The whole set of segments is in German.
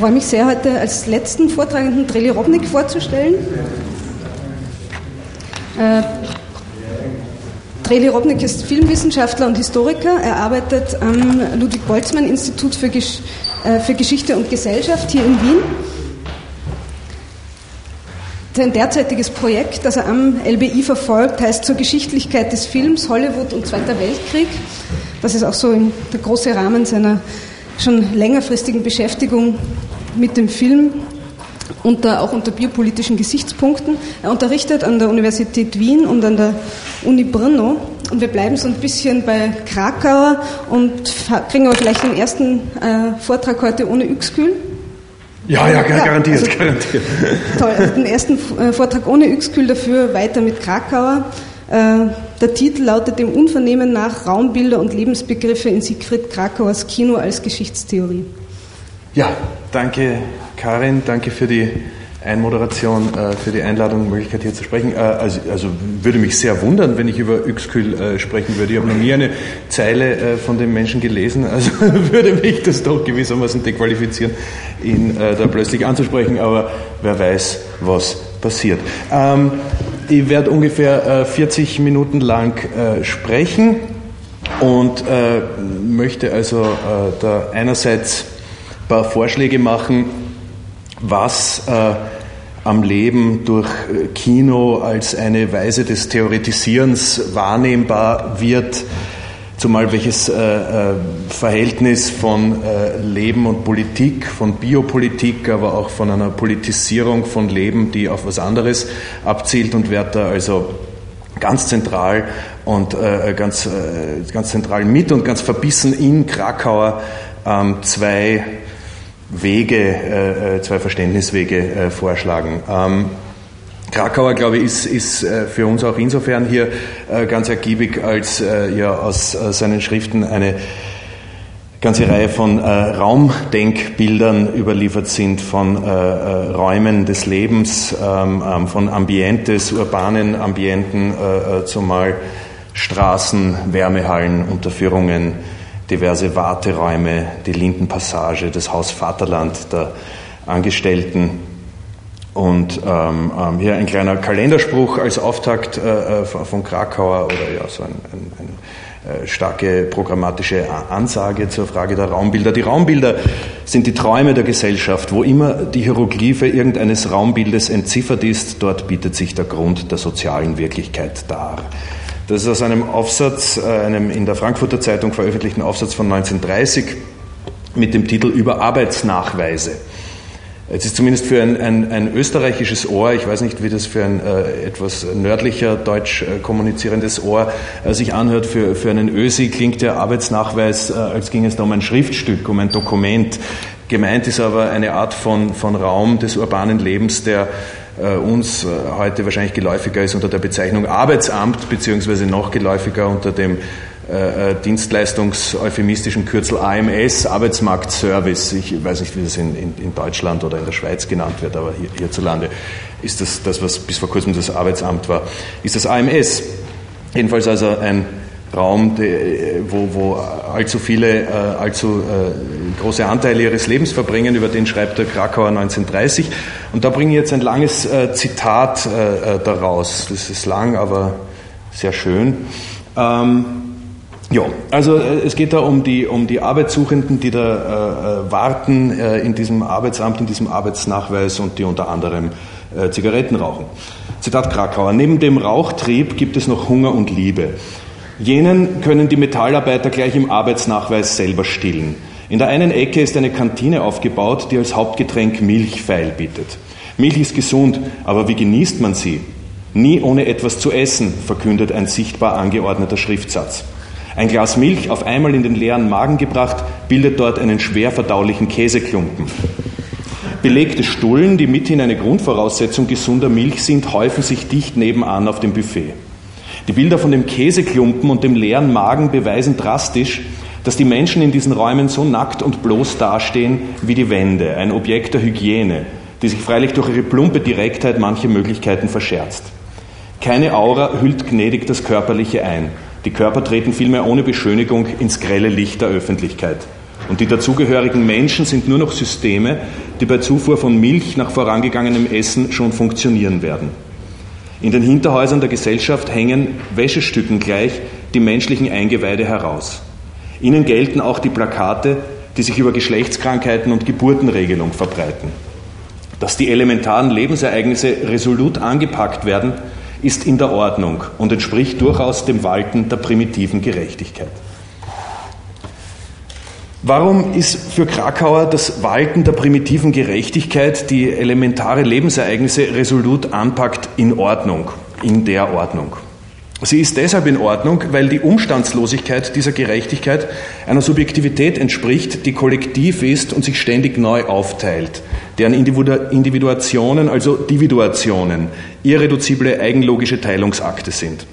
freue mich sehr, heute als letzten Vortragenden Treli Robnik vorzustellen. Äh, Treli Robnik ist Filmwissenschaftler und Historiker. Er arbeitet am Ludwig-Boltzmann-Institut für, Gesch äh, für Geschichte und Gesellschaft hier in Wien. Sein derzeitiges Projekt, das er am LBI verfolgt, heißt zur Geschichtlichkeit des Films, Hollywood und Zweiter Weltkrieg. Das ist auch so der große Rahmen seiner schon längerfristigen Beschäftigung mit dem Film, unter, auch unter biopolitischen Gesichtspunkten. Er unterrichtet an der Universität Wien und an der Uni Brno. Und wir bleiben so ein bisschen bei Krakauer und kriegen aber vielleicht den ersten äh, Vortrag heute ohne Yxkühl. Ja, ja, garantiert, also, garantiert. Toll, also den ersten äh, Vortrag ohne Yxkühl, dafür weiter mit Krakauer. Äh, der Titel lautet dem Unvernehmen nach Raumbilder und Lebensbegriffe in Siegfried Krakauers Kino als Geschichtstheorie. Ja, danke Karin, danke für die Einmoderation, äh, für die Einladung, die Möglichkeit hier zu sprechen. Also, also würde mich sehr wundern, wenn ich über Yxkühl sprechen würde. Ich habe noch nie eine Zeile von dem Menschen gelesen, also würde mich das doch gewissermaßen dequalifizieren, ihn da plötzlich anzusprechen, aber wer weiß, was passiert. Ähm, ich werde ungefähr 40 äh, Minuten lang äh, sprechen und äh, möchte also da einerseits ein paar Vorschläge machen, was am Leben durch Kino als eine Weise des Theoretisierens wahrnehmbar wird zumal welches äh, äh, Verhältnis von äh, Leben und Politik, von Biopolitik, aber auch von einer Politisierung von Leben, die auf was anderes abzielt und werde da also ganz zentral und äh, ganz, äh, ganz zentral mit und ganz verbissen in Krakauer ähm, zwei Wege, zwei Verständniswege vorschlagen. Ähm, Krakauer, glaube ich, ist, ist für uns auch insofern hier ganz ergiebig, als ja aus seinen Schriften eine ganze Reihe von Raumdenkbildern überliefert sind, von Räumen des Lebens, ähm, ähm, von Ambientes, urbanen Ambienten, zumal Straßen, Wärmehallen, Unterführungen, diverse Warteräume, die Lindenpassage, das Haus Vaterland der Angestellten, und ähm, ähm, hier ein kleiner Kalenderspruch als Auftakt äh, äh von Krakauer oder ja, so ein, ein, eine äh, starke programmatische Ansage zur Frage der Raumbilder. Die Raumbilder sind die Träume der Gesellschaft. Wo immer die Hieroglyphe irgendeines Raumbildes entziffert ist, dort bietet sich der Grund der sozialen Wirklichkeit dar. Das ist aus einem Aufsatz, äh, einem in der Frankfurter Zeitung veröffentlichten Aufsatz von 1930 mit dem Titel Über Arbeitsnachweise. Es ist zumindest für ein, ein, ein, österreichisches Ohr, ich weiß nicht, wie das für ein äh, etwas nördlicher deutsch äh, kommunizierendes Ohr äh, sich anhört, für, für einen Ösi klingt der Arbeitsnachweis, äh, als ging es da um ein Schriftstück, um ein Dokument. Gemeint ist aber eine Art von, von Raum des urbanen Lebens, der äh, uns äh, heute wahrscheinlich geläufiger ist unter der Bezeichnung Arbeitsamt, beziehungsweise noch geläufiger unter dem äh, äh, dienstleistungs-euphemistischen Kürzel AMS, Arbeitsmarktservice. Ich weiß nicht, wie das in, in, in, Deutschland oder in der Schweiz genannt wird, aber hier, hierzulande ist das, das, was bis vor kurzem das Arbeitsamt war, ist das AMS. Jedenfalls also ein Raum, wo, wo allzu viele, äh, allzu große Anteile ihres Lebens verbringen, über den schreibt der Krakauer 1930. Und da bringe ich jetzt ein langes Zitat daraus. Das ist lang, aber sehr schön. Ähm, ja, also äh, es geht da um die, um die Arbeitssuchenden, die da äh, äh, warten äh, in diesem Arbeitsamt, in diesem Arbeitsnachweis und die unter anderem äh, Zigaretten rauchen. Zitat Krakauer, neben dem Rauchtrieb gibt es noch Hunger und Liebe. Jenen können die Metallarbeiter gleich im Arbeitsnachweis selber stillen. In der einen Ecke ist eine Kantine aufgebaut, die als Hauptgetränk Milch feil bietet. Milch ist gesund, aber wie genießt man sie? Nie ohne etwas zu essen, verkündet ein sichtbar angeordneter Schriftsatz. Ein Glas Milch auf einmal in den leeren Magen gebracht, bildet dort einen schwer verdaulichen Käseklumpen. Belegte Stullen, die mithin eine Grundvoraussetzung gesunder Milch sind, häufen sich dicht nebenan auf dem Buffet. Die Bilder von dem Käseklumpen und dem leeren Magen beweisen drastisch, dass die Menschen in diesen Räumen so nackt und bloß dastehen wie die Wände, ein Objekt der Hygiene, die sich freilich durch ihre plumpe Direktheit manche Möglichkeiten verscherzt. Keine Aura hüllt gnädig das Körperliche ein. Die Körper treten vielmehr ohne Beschönigung ins grelle Licht der Öffentlichkeit. und die dazugehörigen Menschen sind nur noch Systeme, die bei Zufuhr von Milch nach vorangegangenem Essen schon funktionieren werden. In den Hinterhäusern der Gesellschaft hängen Wäschestücken gleich die menschlichen Eingeweide heraus. Ihnen gelten auch die Plakate, die sich über Geschlechtskrankheiten und Geburtenregelung verbreiten. Dass die elementaren Lebensereignisse resolut angepackt werden, ist in der Ordnung und entspricht durchaus dem Walten der primitiven Gerechtigkeit. Warum ist für Krakauer das Walten der primitiven Gerechtigkeit, die elementare Lebensereignisse resolut anpackt, in Ordnung, in der Ordnung? Sie ist deshalb in Ordnung, weil die Umstandslosigkeit dieser Gerechtigkeit einer Subjektivität entspricht, die kollektiv ist und sich ständig neu aufteilt, deren Individuationen, also Dividuationen, irreduzible eigenlogische Teilungsakte sind.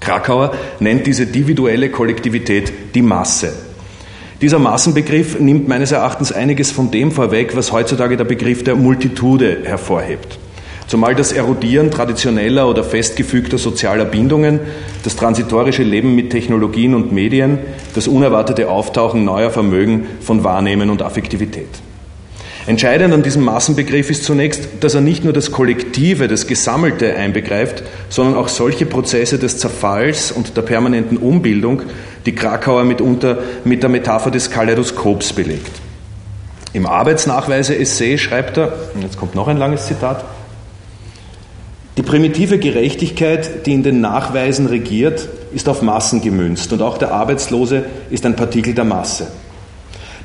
Krakauer nennt diese individuelle Kollektivität die Masse. Dieser Massenbegriff nimmt meines Erachtens einiges von dem vorweg, was heutzutage der Begriff der Multitude hervorhebt. Zumal das Erodieren traditioneller oder festgefügter sozialer Bindungen, das transitorische Leben mit Technologien und Medien, das unerwartete Auftauchen neuer Vermögen von Wahrnehmen und Affektivität. Entscheidend an diesem Massenbegriff ist zunächst, dass er nicht nur das Kollektive, das Gesammelte einbegreift, sondern auch solche Prozesse des Zerfalls und der permanenten Umbildung, die Krakauer mitunter mit der Metapher des Kaleidoskops belegt. Im Arbeitsnachweise-Essay schreibt er, und jetzt kommt noch ein langes Zitat, die primitive Gerechtigkeit, die in den Nachweisen regiert, ist auf Massen gemünzt und auch der Arbeitslose ist ein Partikel der Masse.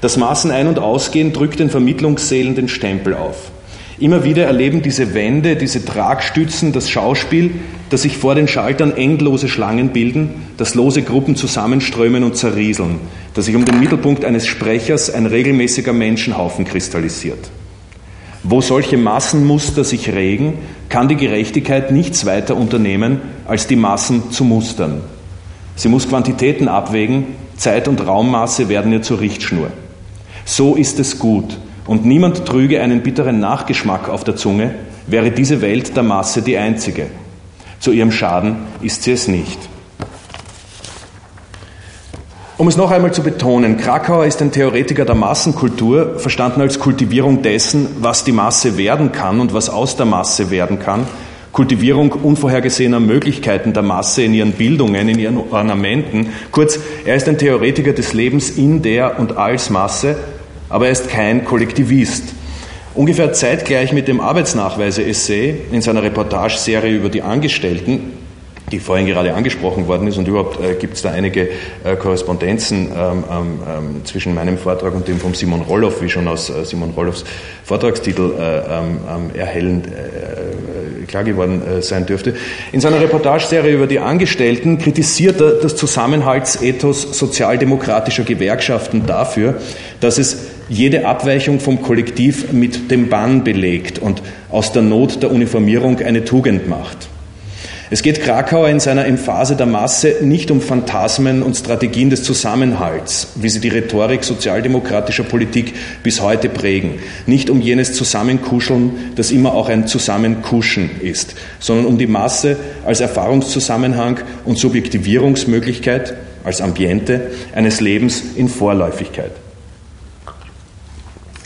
Das Maßen ein- und ausgehen drückt den Vermittlungssälen den Stempel auf. Immer wieder erleben diese Wände, diese Tragstützen das Schauspiel, dass sich vor den Schaltern endlose Schlangen bilden, dass lose Gruppen zusammenströmen und zerrieseln, dass sich um den Mittelpunkt eines Sprechers ein regelmäßiger Menschenhaufen kristallisiert. Wo solche Massenmuster sich regen, kann die Gerechtigkeit nichts weiter unternehmen, als die Massen zu mustern. Sie muss Quantitäten abwägen, Zeit und Raummaße werden ihr zur Richtschnur. So ist es gut, und niemand trüge einen bitteren Nachgeschmack auf der Zunge, wäre diese Welt der Masse die einzige. Zu ihrem Schaden ist sie es nicht. Um es noch einmal zu betonen, Krakauer ist ein Theoretiker der Massenkultur, verstanden als Kultivierung dessen, was die Masse werden kann und was aus der Masse werden kann, Kultivierung unvorhergesehener Möglichkeiten der Masse in ihren Bildungen, in ihren Ornamenten. Kurz, er ist ein Theoretiker des Lebens in der und als Masse, aber er ist kein Kollektivist. Ungefähr zeitgleich mit dem Arbeitsnachweise-Essay in seiner Reportageserie über die Angestellten die vorhin gerade angesprochen worden ist und überhaupt äh, gibt es da einige äh, Korrespondenzen ähm, ähm, ähm, zwischen meinem Vortrag und dem von Simon Rolloff, wie schon aus äh, Simon Rolloffs Vortragstitel äh, ähm, ähm, erhellend äh, klar geworden äh, sein dürfte. In seiner Reportageserie über die Angestellten kritisiert er das Zusammenhaltsethos sozialdemokratischer Gewerkschaften dafür, dass es jede Abweichung vom Kollektiv mit dem Bann belegt und aus der Not der Uniformierung eine Tugend macht. Es geht Krakauer in seiner Emphase der Masse nicht um Phantasmen und Strategien des Zusammenhalts, wie sie die Rhetorik sozialdemokratischer Politik bis heute prägen, nicht um jenes Zusammenkuscheln, das immer auch ein Zusammenkuschen ist, sondern um die Masse als Erfahrungszusammenhang und Subjektivierungsmöglichkeit, als Ambiente eines Lebens in Vorläufigkeit.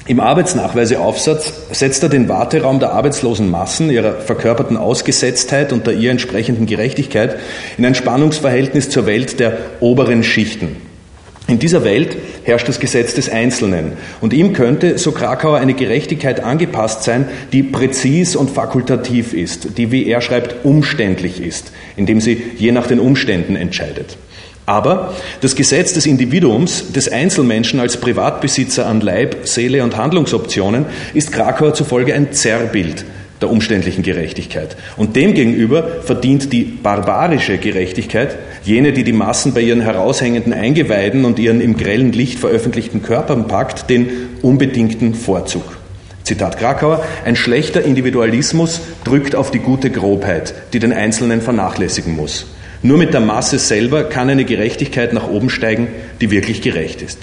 Im Arbeitsnachweiseaufsatz setzt er den Warteraum der arbeitslosen Massen, ihrer verkörperten Ausgesetztheit und der ihr entsprechenden Gerechtigkeit in ein Spannungsverhältnis zur Welt der oberen Schichten. In dieser Welt herrscht das Gesetz des Einzelnen und ihm könnte, so Krakauer, eine Gerechtigkeit angepasst sein, die präzis und fakultativ ist, die, wie er schreibt, umständlich ist, indem sie je nach den Umständen entscheidet. Aber das Gesetz des Individuums, des Einzelmenschen als Privatbesitzer an Leib, Seele und Handlungsoptionen ist Krakauer zufolge ein Zerrbild der umständlichen Gerechtigkeit. Und demgegenüber verdient die barbarische Gerechtigkeit, jene, die die Massen bei ihren heraushängenden Eingeweiden und ihren im grellen Licht veröffentlichten Körpern packt, den unbedingten Vorzug. Zitat Krakauer, ein schlechter Individualismus drückt auf die gute Grobheit, die den Einzelnen vernachlässigen muss. Nur mit der Masse selber kann eine Gerechtigkeit nach oben steigen, die wirklich gerecht ist.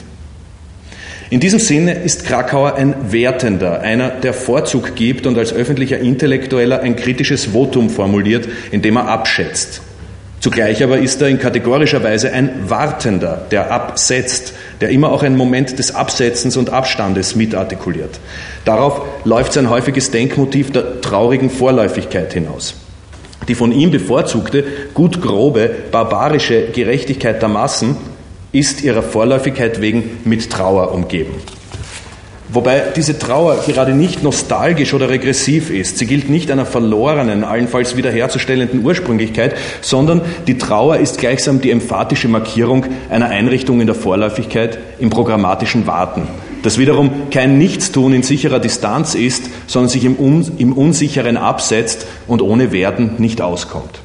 In diesem Sinne ist Krakauer ein Wertender, einer, der Vorzug gibt und als öffentlicher Intellektueller ein kritisches Votum formuliert, indem er abschätzt. Zugleich aber ist er in kategorischer Weise ein Wartender, der absetzt, der immer auch einen Moment des Absetzens und Abstandes mitartikuliert. Darauf läuft sein häufiges Denkmotiv der traurigen Vorläufigkeit hinaus. Die von ihm bevorzugte, gut grobe, barbarische Gerechtigkeit der Massen ist ihrer Vorläufigkeit wegen mit Trauer umgeben. Wobei diese Trauer gerade nicht nostalgisch oder regressiv ist. Sie gilt nicht einer verlorenen, allenfalls wiederherzustellenden Ursprünglichkeit, sondern die Trauer ist gleichsam die emphatische Markierung einer Einrichtung in der Vorläufigkeit im programmatischen Warten, das wiederum kein Nichtstun in sicherer Distanz ist, sondern sich im, Un im Unsicheren absetzt und ohne Werden nicht auskommt.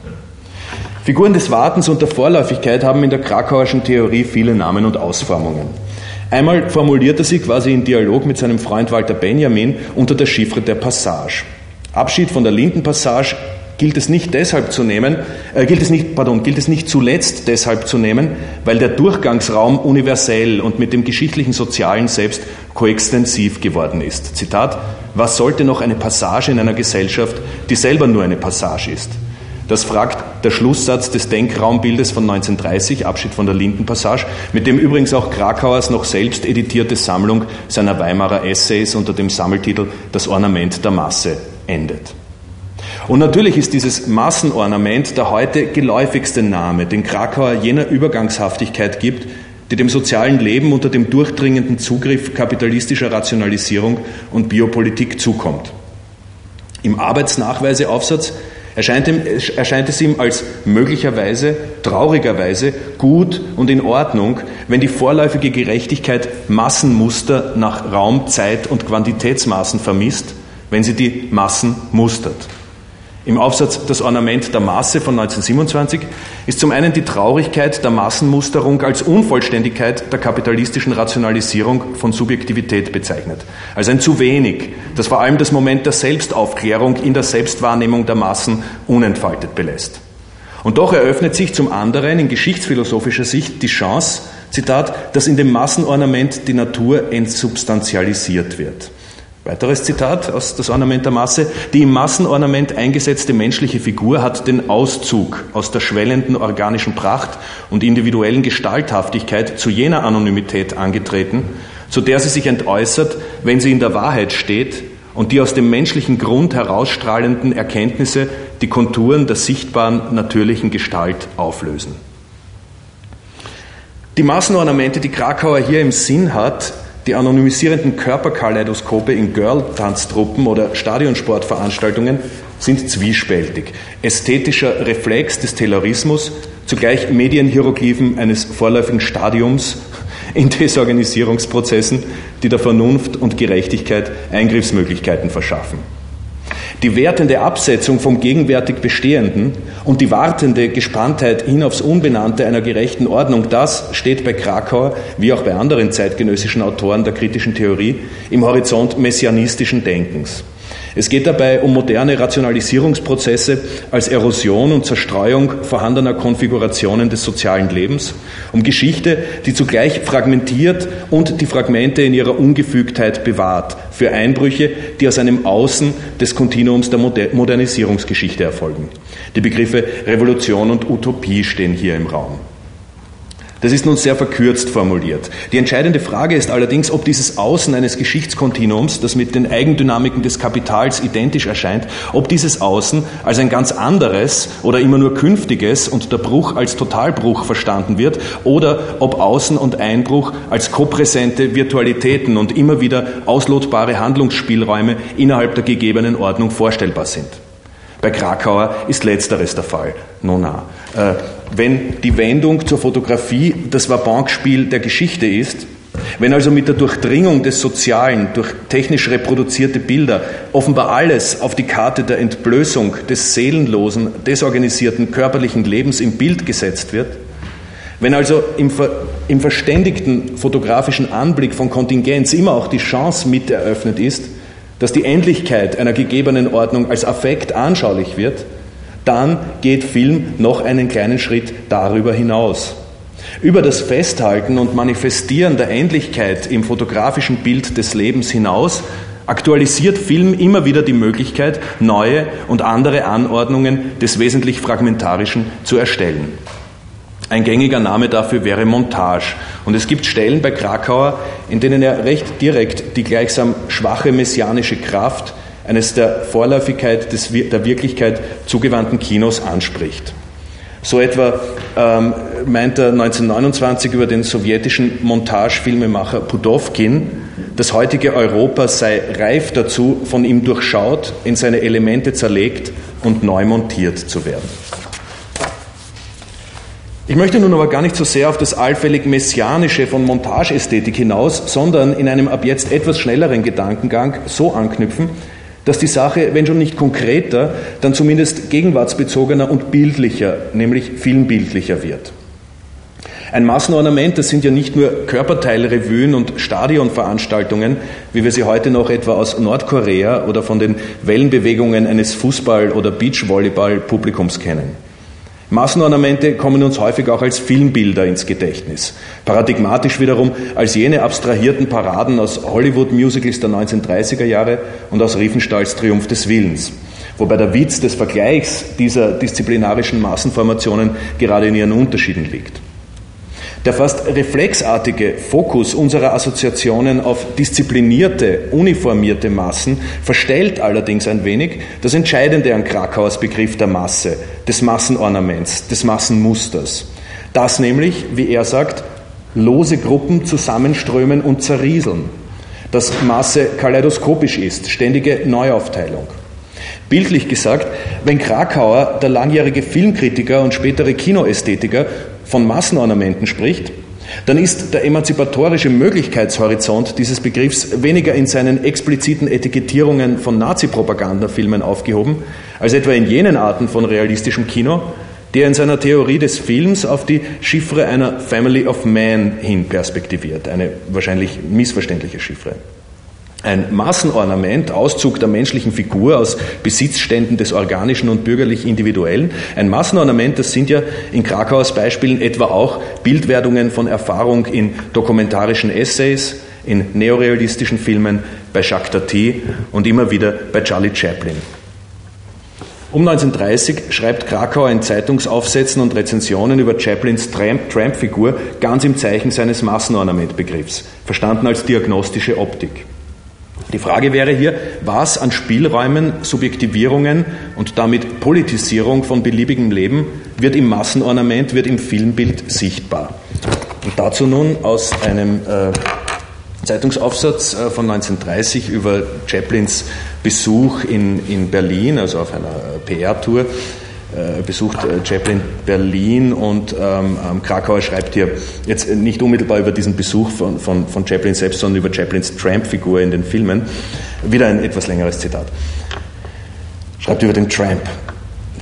Figuren des Wartens und der Vorläufigkeit haben in der Krakauerschen Theorie viele Namen und Ausformungen. Einmal formuliert er sie quasi in Dialog mit seinem Freund Walter Benjamin unter der Chiffre der Passage. Abschied von der Lindenpassage gilt es nicht deshalb zu nehmen, äh, gilt es nicht, pardon, gilt es nicht zuletzt deshalb zu nehmen, weil der Durchgangsraum universell und mit dem geschichtlichen Sozialen selbst koextensiv geworden ist. Zitat, was sollte noch eine Passage in einer Gesellschaft, die selber nur eine Passage ist? Das fragt der Schlusssatz des Denkraumbildes von 1930, Abschied von der Lindenpassage, mit dem übrigens auch Krakauers noch selbst editierte Sammlung seiner Weimarer Essays unter dem Sammeltitel Das Ornament der Masse endet. Und natürlich ist dieses Massenornament der heute geläufigste Name, den Krakauer jener Übergangshaftigkeit gibt, die dem sozialen Leben unter dem durchdringenden Zugriff kapitalistischer Rationalisierung und Biopolitik zukommt. Im Arbeitsnachweiseaufsatz erscheint, ihm, erscheint es ihm als möglicherweise, traurigerweise gut und in Ordnung, wenn die vorläufige Gerechtigkeit Massenmuster nach Raum, Zeit und Quantitätsmaßen vermisst, wenn sie die Massen mustert. Im Aufsatz Das Ornament der Masse von 1927 ist zum einen die Traurigkeit der Massenmusterung als Unvollständigkeit der kapitalistischen Rationalisierung von Subjektivität bezeichnet. Also ein zu wenig, das vor allem das Moment der Selbstaufklärung in der Selbstwahrnehmung der Massen unentfaltet belässt. Und doch eröffnet sich zum anderen in geschichtsphilosophischer Sicht die Chance, Zitat, dass in dem Massenornament die Natur entsubstantialisiert wird. Weiteres Zitat aus das Ornament der Masse. Die im Massenornament eingesetzte menschliche Figur hat den Auszug aus der schwellenden organischen Pracht und individuellen Gestalthaftigkeit zu jener Anonymität angetreten, zu der sie sich entäußert, wenn sie in der Wahrheit steht und die aus dem menschlichen Grund herausstrahlenden Erkenntnisse die Konturen der sichtbaren natürlichen Gestalt auflösen. Die Massenornamente, die Krakauer hier im Sinn hat, die anonymisierenden Körperkaleidoskope in Girl-Tanztruppen oder Stadionsportveranstaltungen sind zwiespältig. Ästhetischer Reflex des Taylorismus, zugleich Medienhieroglyphen eines vorläufigen Stadiums in Desorganisierungsprozessen, die der Vernunft und Gerechtigkeit Eingriffsmöglichkeiten verschaffen. Die wertende Absetzung vom gegenwärtig Bestehenden und die wartende Gespanntheit hin aufs Unbenannte einer gerechten Ordnung, das steht bei Krakauer, wie auch bei anderen zeitgenössischen Autoren der kritischen Theorie, im Horizont messianistischen Denkens. Es geht dabei um moderne Rationalisierungsprozesse als Erosion und Zerstreuung vorhandener Konfigurationen des sozialen Lebens, um Geschichte, die zugleich fragmentiert und die Fragmente in ihrer Ungefügtheit bewahrt, für Einbrüche, die aus einem Außen des Kontinuums der Modernisierungsgeschichte erfolgen. Die Begriffe Revolution und Utopie stehen hier im Raum. Das ist nun sehr verkürzt formuliert. Die entscheidende Frage ist allerdings, ob dieses Außen eines Geschichtskontinuums, das mit den Eigendynamiken des Kapitals identisch erscheint, ob dieses Außen als ein ganz anderes oder immer nur künftiges und der Bruch als Totalbruch verstanden wird oder ob Außen und Einbruch als kopräsente Virtualitäten und immer wieder auslotbare Handlungsspielräume innerhalb der gegebenen Ordnung vorstellbar sind. Bei Krakauer ist letzteres der Fall. Nona. Äh, wenn die Wendung zur Fotografie das Vabankspiel der Geschichte ist, wenn also mit der Durchdringung des Sozialen durch technisch reproduzierte Bilder offenbar alles auf die Karte der Entblößung des seelenlosen, desorganisierten körperlichen Lebens im Bild gesetzt wird, wenn also im, ver im verständigten fotografischen Anblick von Kontingenz immer auch die Chance mit eröffnet ist, dass die Endlichkeit einer gegebenen Ordnung als Affekt anschaulich wird, dann geht Film noch einen kleinen Schritt darüber hinaus. Über das Festhalten und Manifestieren der Endlichkeit im fotografischen Bild des Lebens hinaus aktualisiert Film immer wieder die Möglichkeit, neue und andere Anordnungen des wesentlich Fragmentarischen zu erstellen. Ein gängiger Name dafür wäre Montage. Und es gibt Stellen bei Krakauer, in denen er recht direkt die gleichsam schwache messianische Kraft eines der Vorläufigkeit des, der Wirklichkeit zugewandten Kinos anspricht. So etwa ähm, meint er 1929 über den sowjetischen Montagefilmemacher Pudowkin, das heutige Europa sei reif dazu, von ihm durchschaut, in seine Elemente zerlegt und neu montiert zu werden. Ich möchte nun aber gar nicht so sehr auf das allfällig Messianische von Montageästhetik hinaus, sondern in einem ab jetzt etwas schnelleren Gedankengang so anknüpfen, dass die Sache, wenn schon nicht konkreter, dann zumindest gegenwartsbezogener und bildlicher, nämlich filmbildlicher wird. Ein Massenornament, das sind ja nicht nur Körperteilrevuen und Stadionveranstaltungen, wie wir sie heute noch etwa aus Nordkorea oder von den Wellenbewegungen eines Fußball- oder Beachvolleyball-Publikums kennen. Massenornamente kommen uns häufig auch als Filmbilder ins Gedächtnis. Paradigmatisch wiederum als jene abstrahierten Paraden aus Hollywood-Musicals der 1930er Jahre und aus Riefenstahls Triumph des Willens. Wobei der Witz des Vergleichs dieser disziplinarischen Massenformationen gerade in ihren Unterschieden liegt. Der fast reflexartige Fokus unserer Assoziationen auf disziplinierte, uniformierte Massen verstellt allerdings ein wenig das Entscheidende an Krakauers Begriff der Masse, des Massenornaments, des Massenmusters. Das nämlich, wie er sagt, lose Gruppen zusammenströmen und zerrieseln. Dass Masse kaleidoskopisch ist, ständige Neuaufteilung. Bildlich gesagt, wenn Krakauer, der langjährige Filmkritiker und spätere Kinoästhetiker, von Massenornamenten spricht, dann ist der emanzipatorische Möglichkeitshorizont dieses Begriffs weniger in seinen expliziten Etikettierungen von Nazi-Propagandafilmen aufgehoben, als etwa in jenen Arten von realistischem Kino, der in seiner Theorie des Films auf die Chiffre einer Family of Man hin perspektiviert, eine wahrscheinlich missverständliche Chiffre. Ein Massenornament, Auszug der menschlichen Figur aus Besitzständen des Organischen und bürgerlich Individuellen. Ein Massenornament, das sind ja in Krakauers Beispielen etwa auch Bildwerdungen von Erfahrung in dokumentarischen Essays, in neorealistischen Filmen, bei Jacques Tati und immer wieder bei Charlie Chaplin. Um 1930 schreibt Krakauer in Zeitungsaufsätzen und Rezensionen über Chaplins Tramp-Figur ganz im Zeichen seines Massenornamentbegriffs, verstanden als diagnostische Optik. Die Frage wäre hier, was an Spielräumen, Subjektivierungen und damit Politisierung von beliebigem Leben wird im Massenornament, wird im Filmbild sichtbar. Und dazu nun aus einem äh, Zeitungsaufsatz äh, von 1930 über Chaplins Besuch in, in Berlin, also auf einer äh, PR-Tour, besucht äh, Chaplin Berlin und ähm, Krakauer schreibt hier jetzt nicht unmittelbar über diesen Besuch von, von, von Chaplin selbst, sondern über Chaplins Tramp-Figur in den Filmen. Wieder ein etwas längeres Zitat. Schreibt über den Tramp.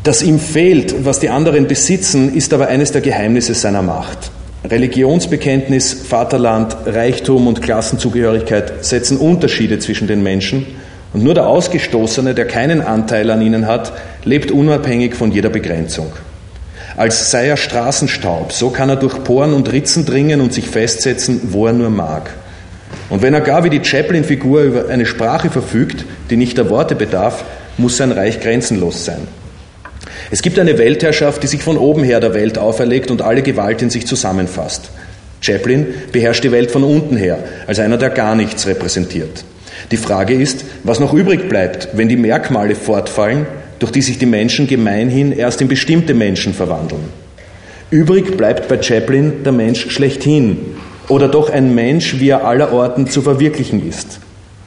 Das ihm fehlt, was die anderen besitzen, ist aber eines der Geheimnisse seiner Macht. Religionsbekenntnis, Vaterland, Reichtum und Klassenzugehörigkeit setzen Unterschiede zwischen den Menschen und nur der Ausgestoßene, der keinen Anteil an ihnen hat, lebt unabhängig von jeder Begrenzung. Als sei er Straßenstaub, so kann er durch Poren und Ritzen dringen und sich festsetzen, wo er nur mag. Und wenn er gar wie die Chaplin-Figur über eine Sprache verfügt, die nicht der Worte bedarf, muss sein Reich grenzenlos sein. Es gibt eine Weltherrschaft, die sich von oben her der Welt auferlegt und alle Gewalt in sich zusammenfasst. Chaplin beherrscht die Welt von unten her, als einer, der gar nichts repräsentiert. Die Frage ist, was noch übrig bleibt, wenn die Merkmale fortfallen, durch die sich die Menschen gemeinhin erst in bestimmte Menschen verwandeln. Übrig bleibt bei Chaplin der Mensch schlechthin oder doch ein Mensch, wie er allerorten zu verwirklichen ist.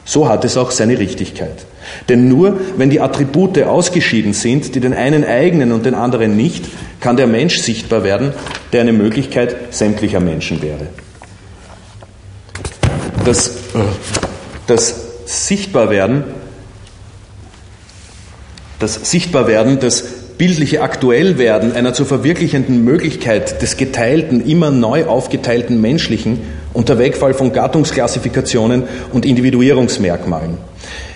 So hat es auch seine Richtigkeit. Denn nur wenn die Attribute ausgeschieden sind, die den einen eignen und den anderen nicht, kann der Mensch sichtbar werden, der eine Möglichkeit sämtlicher Menschen wäre. Das, das Sichtbarwerden, das Sichtbarwerden, das bildliche Aktuellwerden einer zu verwirklichenden Möglichkeit des geteilten, immer neu aufgeteilten Menschlichen unter Wegfall von Gattungsklassifikationen und Individuierungsmerkmalen.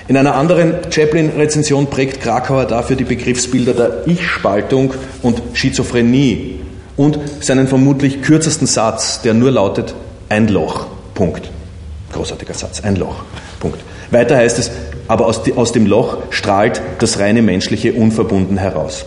In einer anderen Chaplin-Rezension prägt Krakauer dafür die Begriffsbilder der Ich-Spaltung und Schizophrenie und seinen vermutlich kürzesten Satz, der nur lautet ein Loch. Punkt. Großartiger Satz, ein Loch. Punkt. Weiter heißt es, aber aus, aus dem Loch strahlt das reine menschliche unverbunden heraus.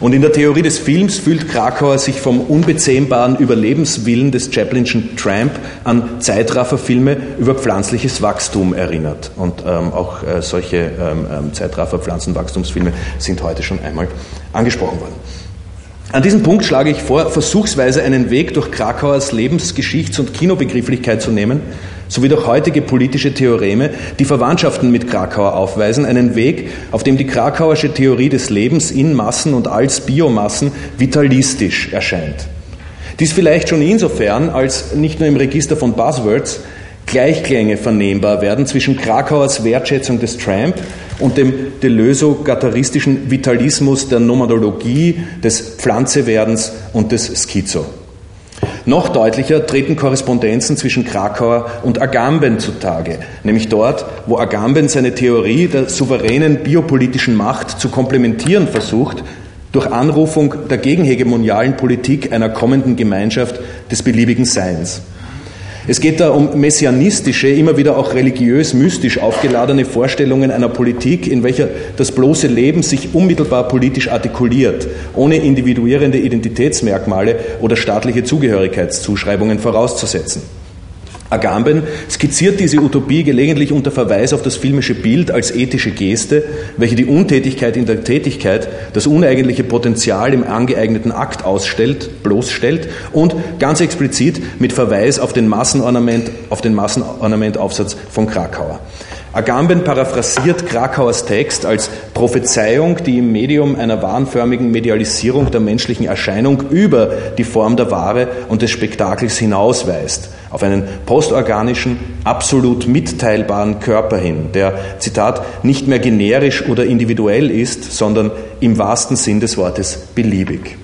Und in der Theorie des Films fühlt Krakauer sich vom unbezähmbaren Überlebenswillen des Chaplinschen Tramp an Zeitrafferfilme über pflanzliches Wachstum erinnert. Und ähm, auch äh, solche ähm, ähm Zeitraffer-Pflanzenwachstumsfilme sind heute schon einmal angesprochen worden. An diesem Punkt schlage ich vor, versuchsweise einen Weg durch Krakauers Lebens-, Geschichts- und Kinobegrifflichkeit zu nehmen, sowie durch heutige politische Theoreme, die Verwandtschaften mit Krakauer aufweisen, einen Weg, auf dem die krakauersche Theorie des Lebens in Massen und als Biomassen vitalistisch erscheint. Dies vielleicht schon insofern, als nicht nur im Register von Buzzwords Gleichklänge vernehmbar werden zwischen Krakauers Wertschätzung des Tramp und dem Deleuzo-gatharistischen Vitalismus der Nomadologie, des Pflanzewerdens und des Schizo. Noch deutlicher treten Korrespondenzen zwischen Krakauer und Agamben zutage, nämlich dort, wo Agamben seine Theorie der souveränen biopolitischen Macht zu komplementieren versucht, durch Anrufung der gegenhegemonialen Politik einer kommenden Gemeinschaft des beliebigen Seins. Es geht da um messianistische, immer wieder auch religiös-mystisch aufgeladene Vorstellungen einer Politik, in welcher das bloße Leben sich unmittelbar politisch artikuliert, ohne individuierende Identitätsmerkmale oder staatliche Zugehörigkeitszuschreibungen vorauszusetzen. Agamben skizziert diese Utopie gelegentlich unter Verweis auf das filmische Bild als ethische Geste, welche die Untätigkeit in der Tätigkeit, das uneigentliche Potenzial im angeeigneten Akt ausstellt, bloßstellt und ganz explizit mit Verweis auf den Massenornament, auf den Massenornamentaufsatz von Krakauer. Agamben paraphrasiert Krakauers Text als Prophezeiung, die im Medium einer wahnförmigen Medialisierung der menschlichen Erscheinung über die Form der Ware und des Spektakels hinausweist, auf einen postorganischen, absolut mitteilbaren Körper hin, der, Zitat, nicht mehr generisch oder individuell ist, sondern im wahrsten Sinn des Wortes beliebig.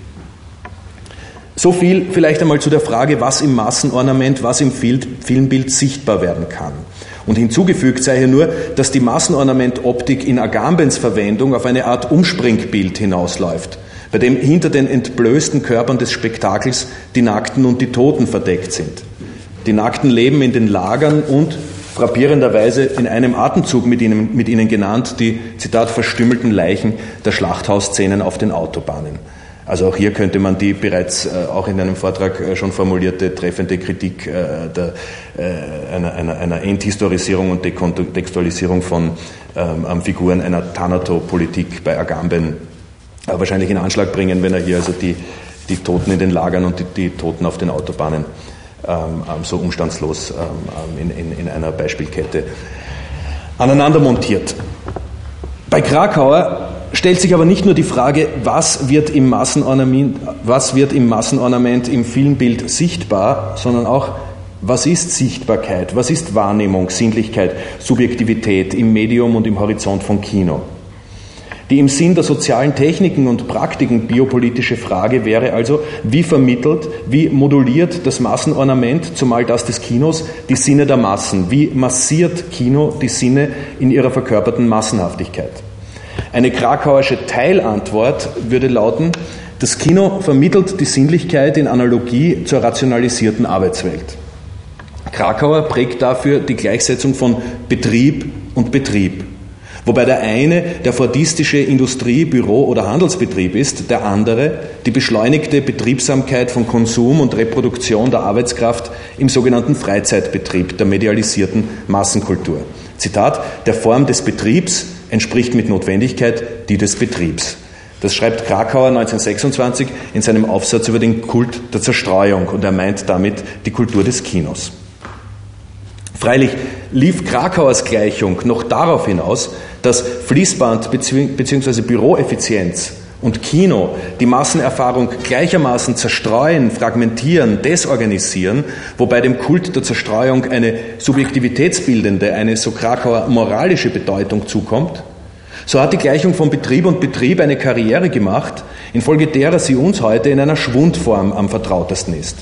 So viel vielleicht einmal zu der Frage, was im Massenornament, was im Filmbild sichtbar werden kann. Und hinzugefügt sei hier nur, dass die Massenornamentoptik in Agambens Verwendung auf eine Art Umspringbild hinausläuft, bei dem hinter den entblößten Körpern des Spektakels die Nackten und die Toten verdeckt sind. Die Nackten leben in den Lagern und frappierenderweise in einem Atemzug mit ihnen, mit ihnen genannt, die, Zitat, verstümmelten Leichen der Schlachthausszenen auf den Autobahnen. Also auch hier könnte man die bereits äh, auch in einem Vortrag äh, schon formulierte treffende Kritik äh, der, einer, einer, einer Enthistorisierung und Dekontextualisierung von ähm, Figuren einer Thanato-Politik bei Agamben wahrscheinlich in Anschlag bringen, wenn er hier also die, die Toten in den Lagern und die, die Toten auf den Autobahnen ähm, ähm so umstandslos ähm, in, in, in einer Beispielkette aneinander montiert. Bei Krakauer stellt sich aber nicht nur die Frage, was wird im Massenornament, was wird im, Massenornament im Filmbild sichtbar, sondern auch, was ist Sichtbarkeit, was ist Wahrnehmung, Sinnlichkeit, Subjektivität im Medium und im Horizont von Kino. Die im Sinn der sozialen Techniken und Praktiken biopolitische Frage wäre also, wie vermittelt, wie moduliert das Massenornament, zumal das des Kinos, die Sinne der Massen, wie massiert Kino die Sinne in ihrer verkörperten Massenhaftigkeit. Eine krakauersche Teilantwort würde lauten, das Kino vermittelt die Sinnlichkeit in Analogie zur rationalisierten Arbeitswelt. Krakauer prägt dafür die Gleichsetzung von Betrieb und Betrieb. Wobei der eine der fordistische Industrie-, Büro- oder Handelsbetrieb ist, der andere die beschleunigte Betriebsamkeit von Konsum und Reproduktion der Arbeitskraft im sogenannten Freizeitbetrieb der medialisierten Massenkultur. Zitat, der Form des Betriebs entspricht mit Notwendigkeit die des Betriebs. Das schreibt Krakauer 1926 in seinem Aufsatz über den Kult der Zerstreuung und er meint damit die Kultur des Kinos. Freilich lief Krakauers Gleichung noch darauf hinaus, dass Fließband bzw. Büroeffizienz und Kino die Massenerfahrung gleichermaßen zerstreuen, fragmentieren, desorganisieren, wobei dem Kult der Zerstreuung eine subjektivitätsbildende, eine so Krakauer moralische Bedeutung zukommt, so hat die Gleichung von Betrieb und Betrieb eine Karriere gemacht, infolge derer sie uns heute in einer Schwundform am vertrautesten ist.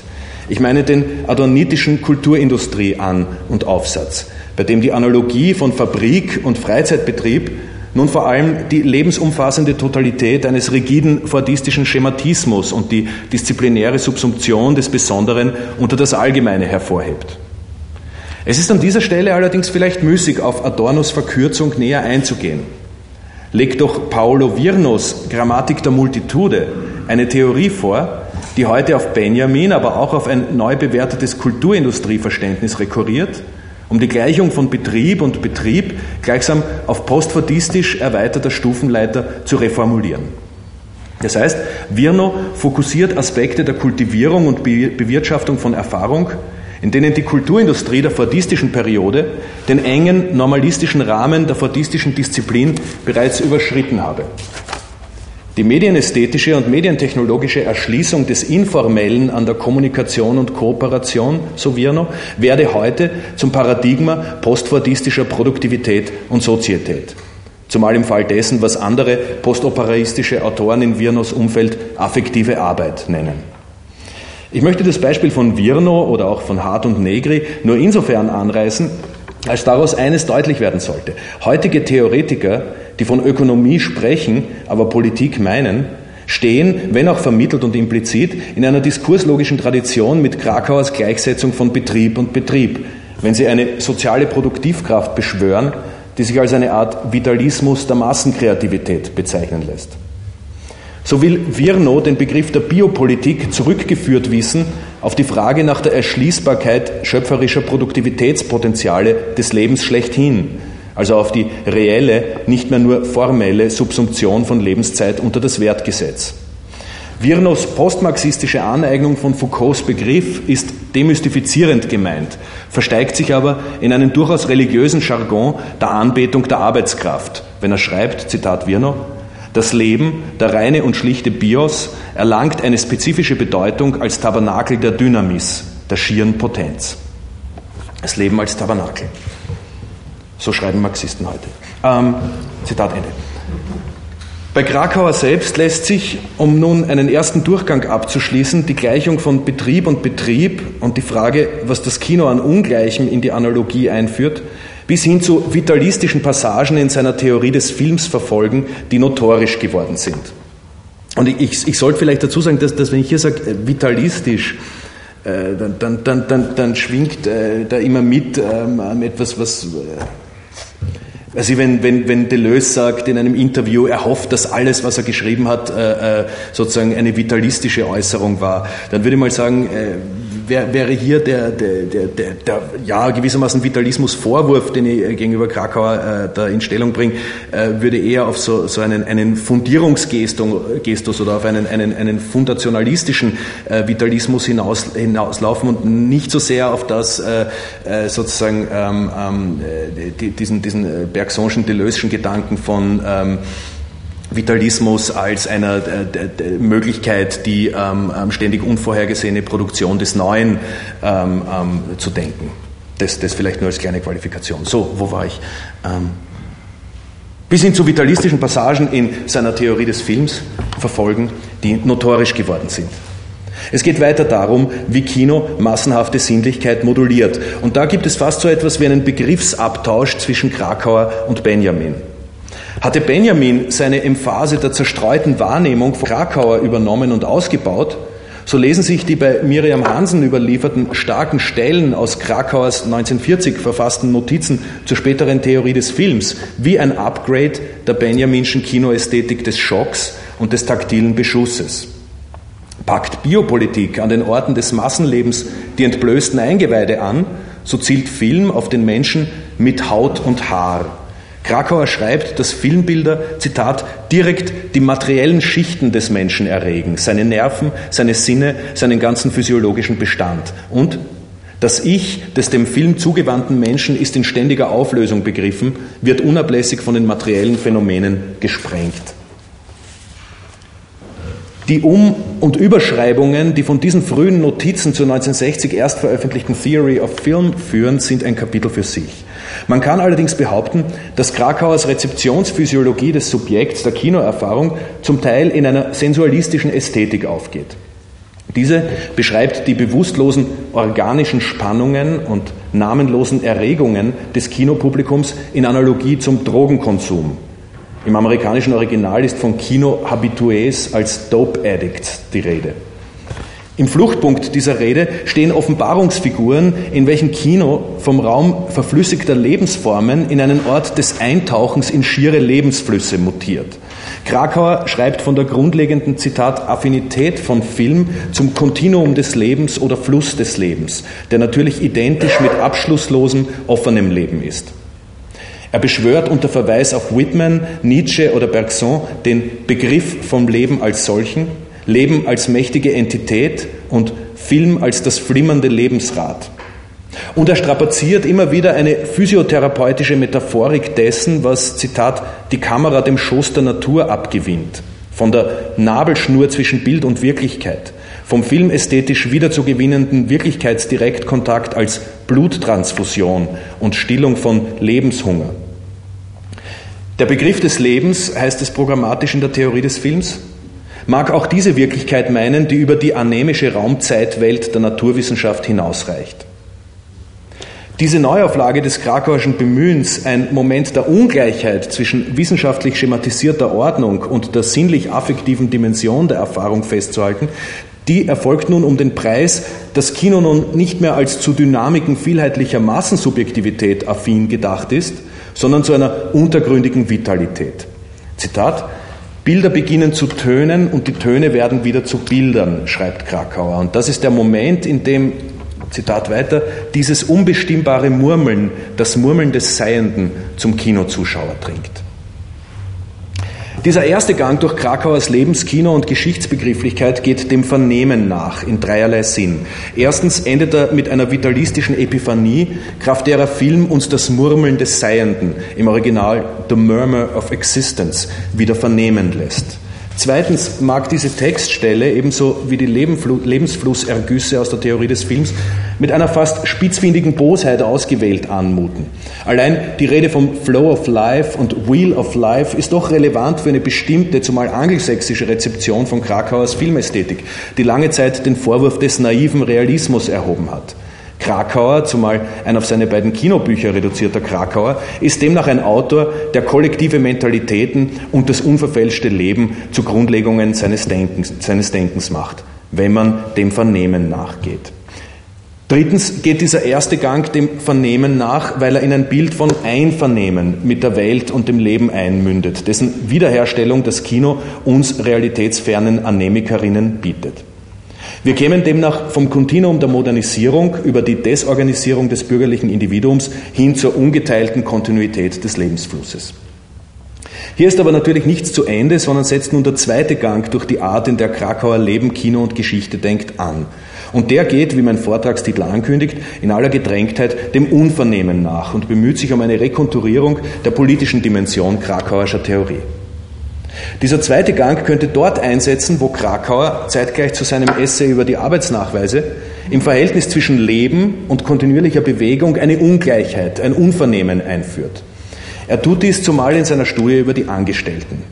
Ich meine den adornitischen Kulturindustrie-An- und Aufsatz, bei dem die Analogie von Fabrik und Freizeitbetrieb nun vor allem die lebensumfassende Totalität eines rigiden fordistischen Schematismus und die disziplinäre Subsumption des Besonderen unter das Allgemeine hervorhebt. Es ist an dieser Stelle allerdings vielleicht müßig, auf Adornos Verkürzung näher einzugehen. legt doch Paolo Virnos Grammatik der Multitude eine Theorie vor, die heute auf Benjamin, aber auch auf ein neu bewertetes Kulturindustrieverständnis rekurriert, um die Gleichung von Betrieb und Betrieb gleichsam auf postfordistisch erweiterter Stufenleiter zu reformulieren. Das heißt, Virno fokussiert Aspekte der Kultivierung und Bewirtschaftung von Erfahrung, in denen die Kulturindustrie der fordistischen Periode den engen normalistischen Rahmen der fordistischen Disziplin bereits überschritten habe. Die medienästhetische und medientechnologische Erschließung des Informellen an der Kommunikation und Kooperation, so Virno, werde heute zum Paradigma postfordistischer Produktivität und Sozietät. Zumal im Fall dessen, was andere postoperaistische Autoren in Virnos Umfeld affektive Arbeit nennen. Ich möchte das Beispiel von Virno oder auch von Hart und Negri nur insofern anreißen, als daraus eines deutlich werden sollte. Heutige Theoretiker, die von Ökonomie sprechen, aber Politik meinen, stehen, wenn auch vermittelt und implizit, in einer diskurslogischen Tradition mit Krakauers Gleichsetzung von Betrieb und Betrieb, wenn sie eine soziale Produktivkraft beschwören, die sich als eine Art Vitalismus der Massenkreativität bezeichnen lässt. So will Virno den Begriff der Biopolitik zurückgeführt wissen auf die Frage nach der Erschließbarkeit schöpferischer Produktivitätspotenziale des Lebens schlechthin, also auf die reelle, nicht mehr nur formelle Subsumption von Lebenszeit unter das Wertgesetz. Virnos postmarxistische Aneignung von Foucaults Begriff ist demystifizierend gemeint, versteigt sich aber in einen durchaus religiösen Jargon der Anbetung der Arbeitskraft, wenn er schreibt, Zitat Virno, das Leben, der reine und schlichte Bios, erlangt eine spezifische Bedeutung als Tabernakel der Dynamis, der schieren Potenz. Das Leben als Tabernakel. So schreiben Marxisten heute. Ähm, Zitat Ende. Bei Krakauer selbst lässt sich, um nun einen ersten Durchgang abzuschließen, die Gleichung von Betrieb und Betrieb und die Frage, was das Kino an Ungleichem in die Analogie einführt, bis hin zu vitalistischen Passagen in seiner Theorie des Films verfolgen, die notorisch geworden sind. Und ich, ich sollte vielleicht dazu sagen, dass, dass wenn ich hier sage, äh, vitalistisch, äh, dann, dann, dann, dann, schwingt äh, da immer mit ähm, etwas, was. Äh, also wenn, wenn, wenn Deleuze sagt in einem Interview, er hofft, dass alles, was er geschrieben hat, äh, äh sozusagen eine vitalistische Äußerung war, dann würde ich mal sagen, äh, wär, wäre hier der, der, der, der, der ja, gewissermaßen Vitalismus-Vorwurf, den ich gegenüber Krakauer äh, da in Stellung bringe, äh, würde eher auf so, so einen, einen Fundierungsgestus oder auf einen, einen, einen fundationalistischen äh, Vitalismus hinaus, hinauslaufen und nicht so sehr auf das äh, äh sozusagen ähm, ähm, die, diesen, diesen äh, Bergsonschen, Deleuze'schen Gedanken von ähm, Vitalismus als einer äh, Möglichkeit, die ähm, ähm, ständig unvorhergesehene Produktion des Neuen ähm, zu denken. Das, das vielleicht nur als kleine Qualifikation. So, wo war ich? Bis hin zu vitalistischen Passagen in seiner Theorie des Films verfolgen, die notorisch geworden sind. Es geht weiter darum, wie Kino massenhafte Sinnlichkeit moduliert. Und da gibt es fast so etwas wie einen Begriffsabtausch zwischen Krakauer und Benjamin. Hatte Benjamin seine Emphase der zerstreuten Wahrnehmung von Krakauer übernommen und ausgebaut, so lesen sich die bei Miriam Hansen überlieferten starken Stellen aus Krakauers 1940 verfassten Notizen zur späteren Theorie des Films wie ein Upgrade der Benjaminschen Kinoästhetik des Schocks und des taktilen Beschusses. Packt Biopolitik an den Orten des Massenlebens die entblößten Eingeweide an, so zielt Film auf den Menschen mit Haut und Haar Krakauer schreibt, dass Filmbilder, Zitat, direkt die materiellen Schichten des Menschen erregen, seine Nerven, seine Sinne, seinen ganzen physiologischen Bestand. Und das Ich des dem Film zugewandten Menschen ist in ständiger Auflösung begriffen, wird unablässig von den materiellen Phänomenen gesprengt. Die Um- und Überschreibungen, die von diesen frühen Notizen zur 1960 erst veröffentlichten Theory of Film führen, sind ein Kapitel für sich. Man kann allerdings behaupten, dass Krakauers Rezeptionsphysiologie des Subjekts der Kinoerfahrung zum Teil in einer sensualistischen Ästhetik aufgeht. Diese beschreibt die bewusstlosen organischen Spannungen und namenlosen Erregungen des Kinopublikums in Analogie zum Drogenkonsum. Im amerikanischen Original ist von Kino-Habitués als Dope Addicts die Rede. Im Fluchtpunkt dieser Rede stehen Offenbarungsfiguren, in welchen Kino vom Raum verflüssigter Lebensformen in einen Ort des Eintauchens in schiere Lebensflüsse mutiert. Krakauer schreibt von der grundlegenden, Zitat, Affinität von Film zum Kontinuum des Lebens oder Fluss des Lebens, der natürlich identisch mit abschlusslosem, offenem Leben ist. Er beschwört unter Verweis auf Whitman, Nietzsche oder Bergson den Begriff vom Leben als solchen, Leben als mächtige Entität und Film als das flimmernde Lebensrad. Und er strapaziert immer wieder eine physiotherapeutische Metaphorik dessen, was, Zitat, die Kamera dem Schoß der Natur abgewinnt, von der Nabelschnur zwischen Bild und Wirklichkeit, vom filmästhetisch wiederzugewinnenden Wirklichkeitsdirektkontakt als Bluttransfusion und Stillung von Lebenshunger. Der Begriff des Lebens heißt es programmatisch in der Theorie des Films, mag auch diese Wirklichkeit meinen, die über die anemische Raumzeitwelt der Naturwissenschaft hinausreicht. Diese Neuauflage des krakauischen Bemühens, ein Moment der Ungleichheit zwischen wissenschaftlich schematisierter Ordnung und der sinnlich-affektiven Dimension der Erfahrung festzuhalten, die erfolgt nun um den Preis, dass Kino nun nicht mehr als zu Dynamiken vielheitlicher Massensubjektivität affin gedacht ist, sondern zu einer untergründigen Vitalität. Zitat, Bilder beginnen zu tönen und die Töne werden wieder zu Bildern, schreibt Krakauer. Und das ist der Moment, in dem Zitat weiter, dieses unbestimmbare Murmeln, das Murmeln des Seienden zum Kinozuschauer dringt. Dieser erste Gang durch Krakauers Lebens-, Kino- und Geschichtsbegrifflichkeit geht dem Vernehmen nach, in dreierlei Sinn. Erstens endet er mit einer vitalistischen Epiphanie, kraft derer Film uns das Murmeln des Seienden, im Original The Murmur of Existence, wieder vernehmen lässt. Zweitens mag diese Textstelle, ebenso wie die Lebensflussergüsse aus der Theorie des Films, mit einer fast spitzfindigen Bosheit ausgewählt anmuten. Allein die Rede vom Flow of Life und Wheel of Life ist doch relevant für eine bestimmte, zumal angelsächsische Rezeption von Krakauers Filmästhetik, die lange Zeit den Vorwurf des naiven Realismus erhoben hat. Krakauer, zumal ein auf seine beiden Kinobücher reduzierter Krakauer, ist demnach ein Autor, der kollektive Mentalitäten und das unverfälschte Leben zu Grundlegungen seines Denkens, seines Denkens macht, wenn man dem Vernehmen nachgeht. Drittens geht dieser erste Gang dem Vernehmen nach, weil er in ein Bild von Einvernehmen mit der Welt und dem Leben einmündet, dessen Wiederherstellung das Kino uns realitätsfernen Anemikerinnen bietet. Wir kämen demnach vom Kontinuum der Modernisierung über die Desorganisierung des bürgerlichen Individuums hin zur ungeteilten Kontinuität des Lebensflusses. Hier ist aber natürlich nichts zu Ende, sondern setzt nun der zweite Gang durch die Art, in der Krakauer Leben, Kino und Geschichte denkt, an. Und der geht, wie mein Vortragstitel ankündigt, in aller Gedrängtheit dem Unvernehmen nach und bemüht sich um eine Rekonturierung der politischen Dimension krakauerischer Theorie. Dieser zweite Gang könnte dort einsetzen, wo Krakauer zeitgleich zu seinem Essay über die Arbeitsnachweise im Verhältnis zwischen Leben und kontinuierlicher Bewegung eine Ungleichheit, ein Unvernehmen einführt. Er tut dies zumal in seiner Studie über die Angestellten.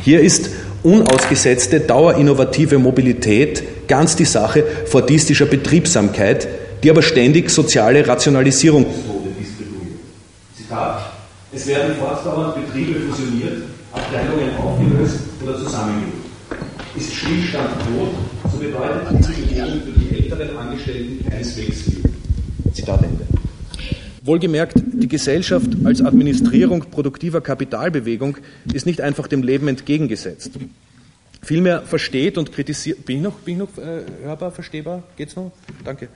Hier ist unausgesetzte, dauerinnovative Mobilität ganz die Sache fordistischer Betriebsamkeit, die aber ständig soziale Rationalisierung. Zitat. Es werden fortdauernd Betriebe fusioniert, Abteilungen aufgelöst oder zusammengelegt. Ist Stillstand tot, so bedeutet diese Bewegung für die älteren Angestellten keineswegs Leben. Zitat Ende. Wohlgemerkt, die Gesellschaft als Administrierung produktiver Kapitalbewegung ist nicht einfach dem Leben entgegengesetzt. Vielmehr versteht und kritisiert. Bin ich noch, bin ich noch äh, hörbar, verstehbar? Geht's noch? Danke.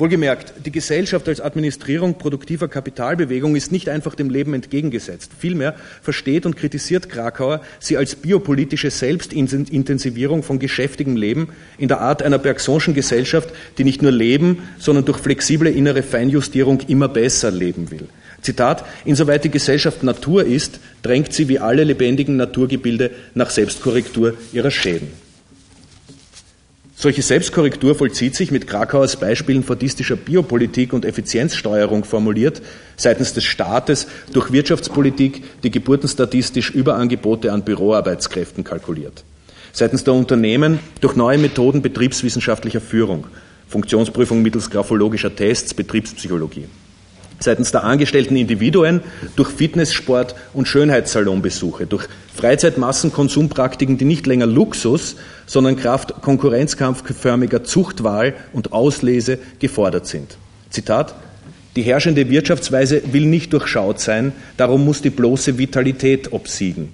Wohlgemerkt, die Gesellschaft als Administrierung produktiver Kapitalbewegung ist nicht einfach dem Leben entgegengesetzt. Vielmehr versteht und kritisiert Krakauer sie als biopolitische Selbstintensivierung von geschäftigem Leben in der Art einer Bergsonschen Gesellschaft, die nicht nur leben, sondern durch flexible innere Feinjustierung immer besser leben will. Zitat, insoweit die Gesellschaft Natur ist, drängt sie wie alle lebendigen Naturgebilde nach Selbstkorrektur ihrer Schäden. Solche Selbstkorrektur vollzieht sich mit Krakauers Beispielen fordistischer Biopolitik und Effizienzsteuerung formuliert seitens des Staates durch Wirtschaftspolitik, die geburtenstatistisch Überangebote an Büroarbeitskräften kalkuliert. Seitens der Unternehmen durch neue Methoden betriebswissenschaftlicher Führung, Funktionsprüfung mittels graphologischer Tests, Betriebspsychologie. Seitens der angestellten Individuen durch Fitnesssport und Schönheitssalonbesuche, durch Freizeitmassenkonsumpraktiken, die nicht länger Luxus, sondern Kraft konkurrenzkampfförmiger Zuchtwahl und Auslese gefordert sind. Zitat Die herrschende Wirtschaftsweise will nicht durchschaut sein, darum muss die bloße Vitalität obsiegen.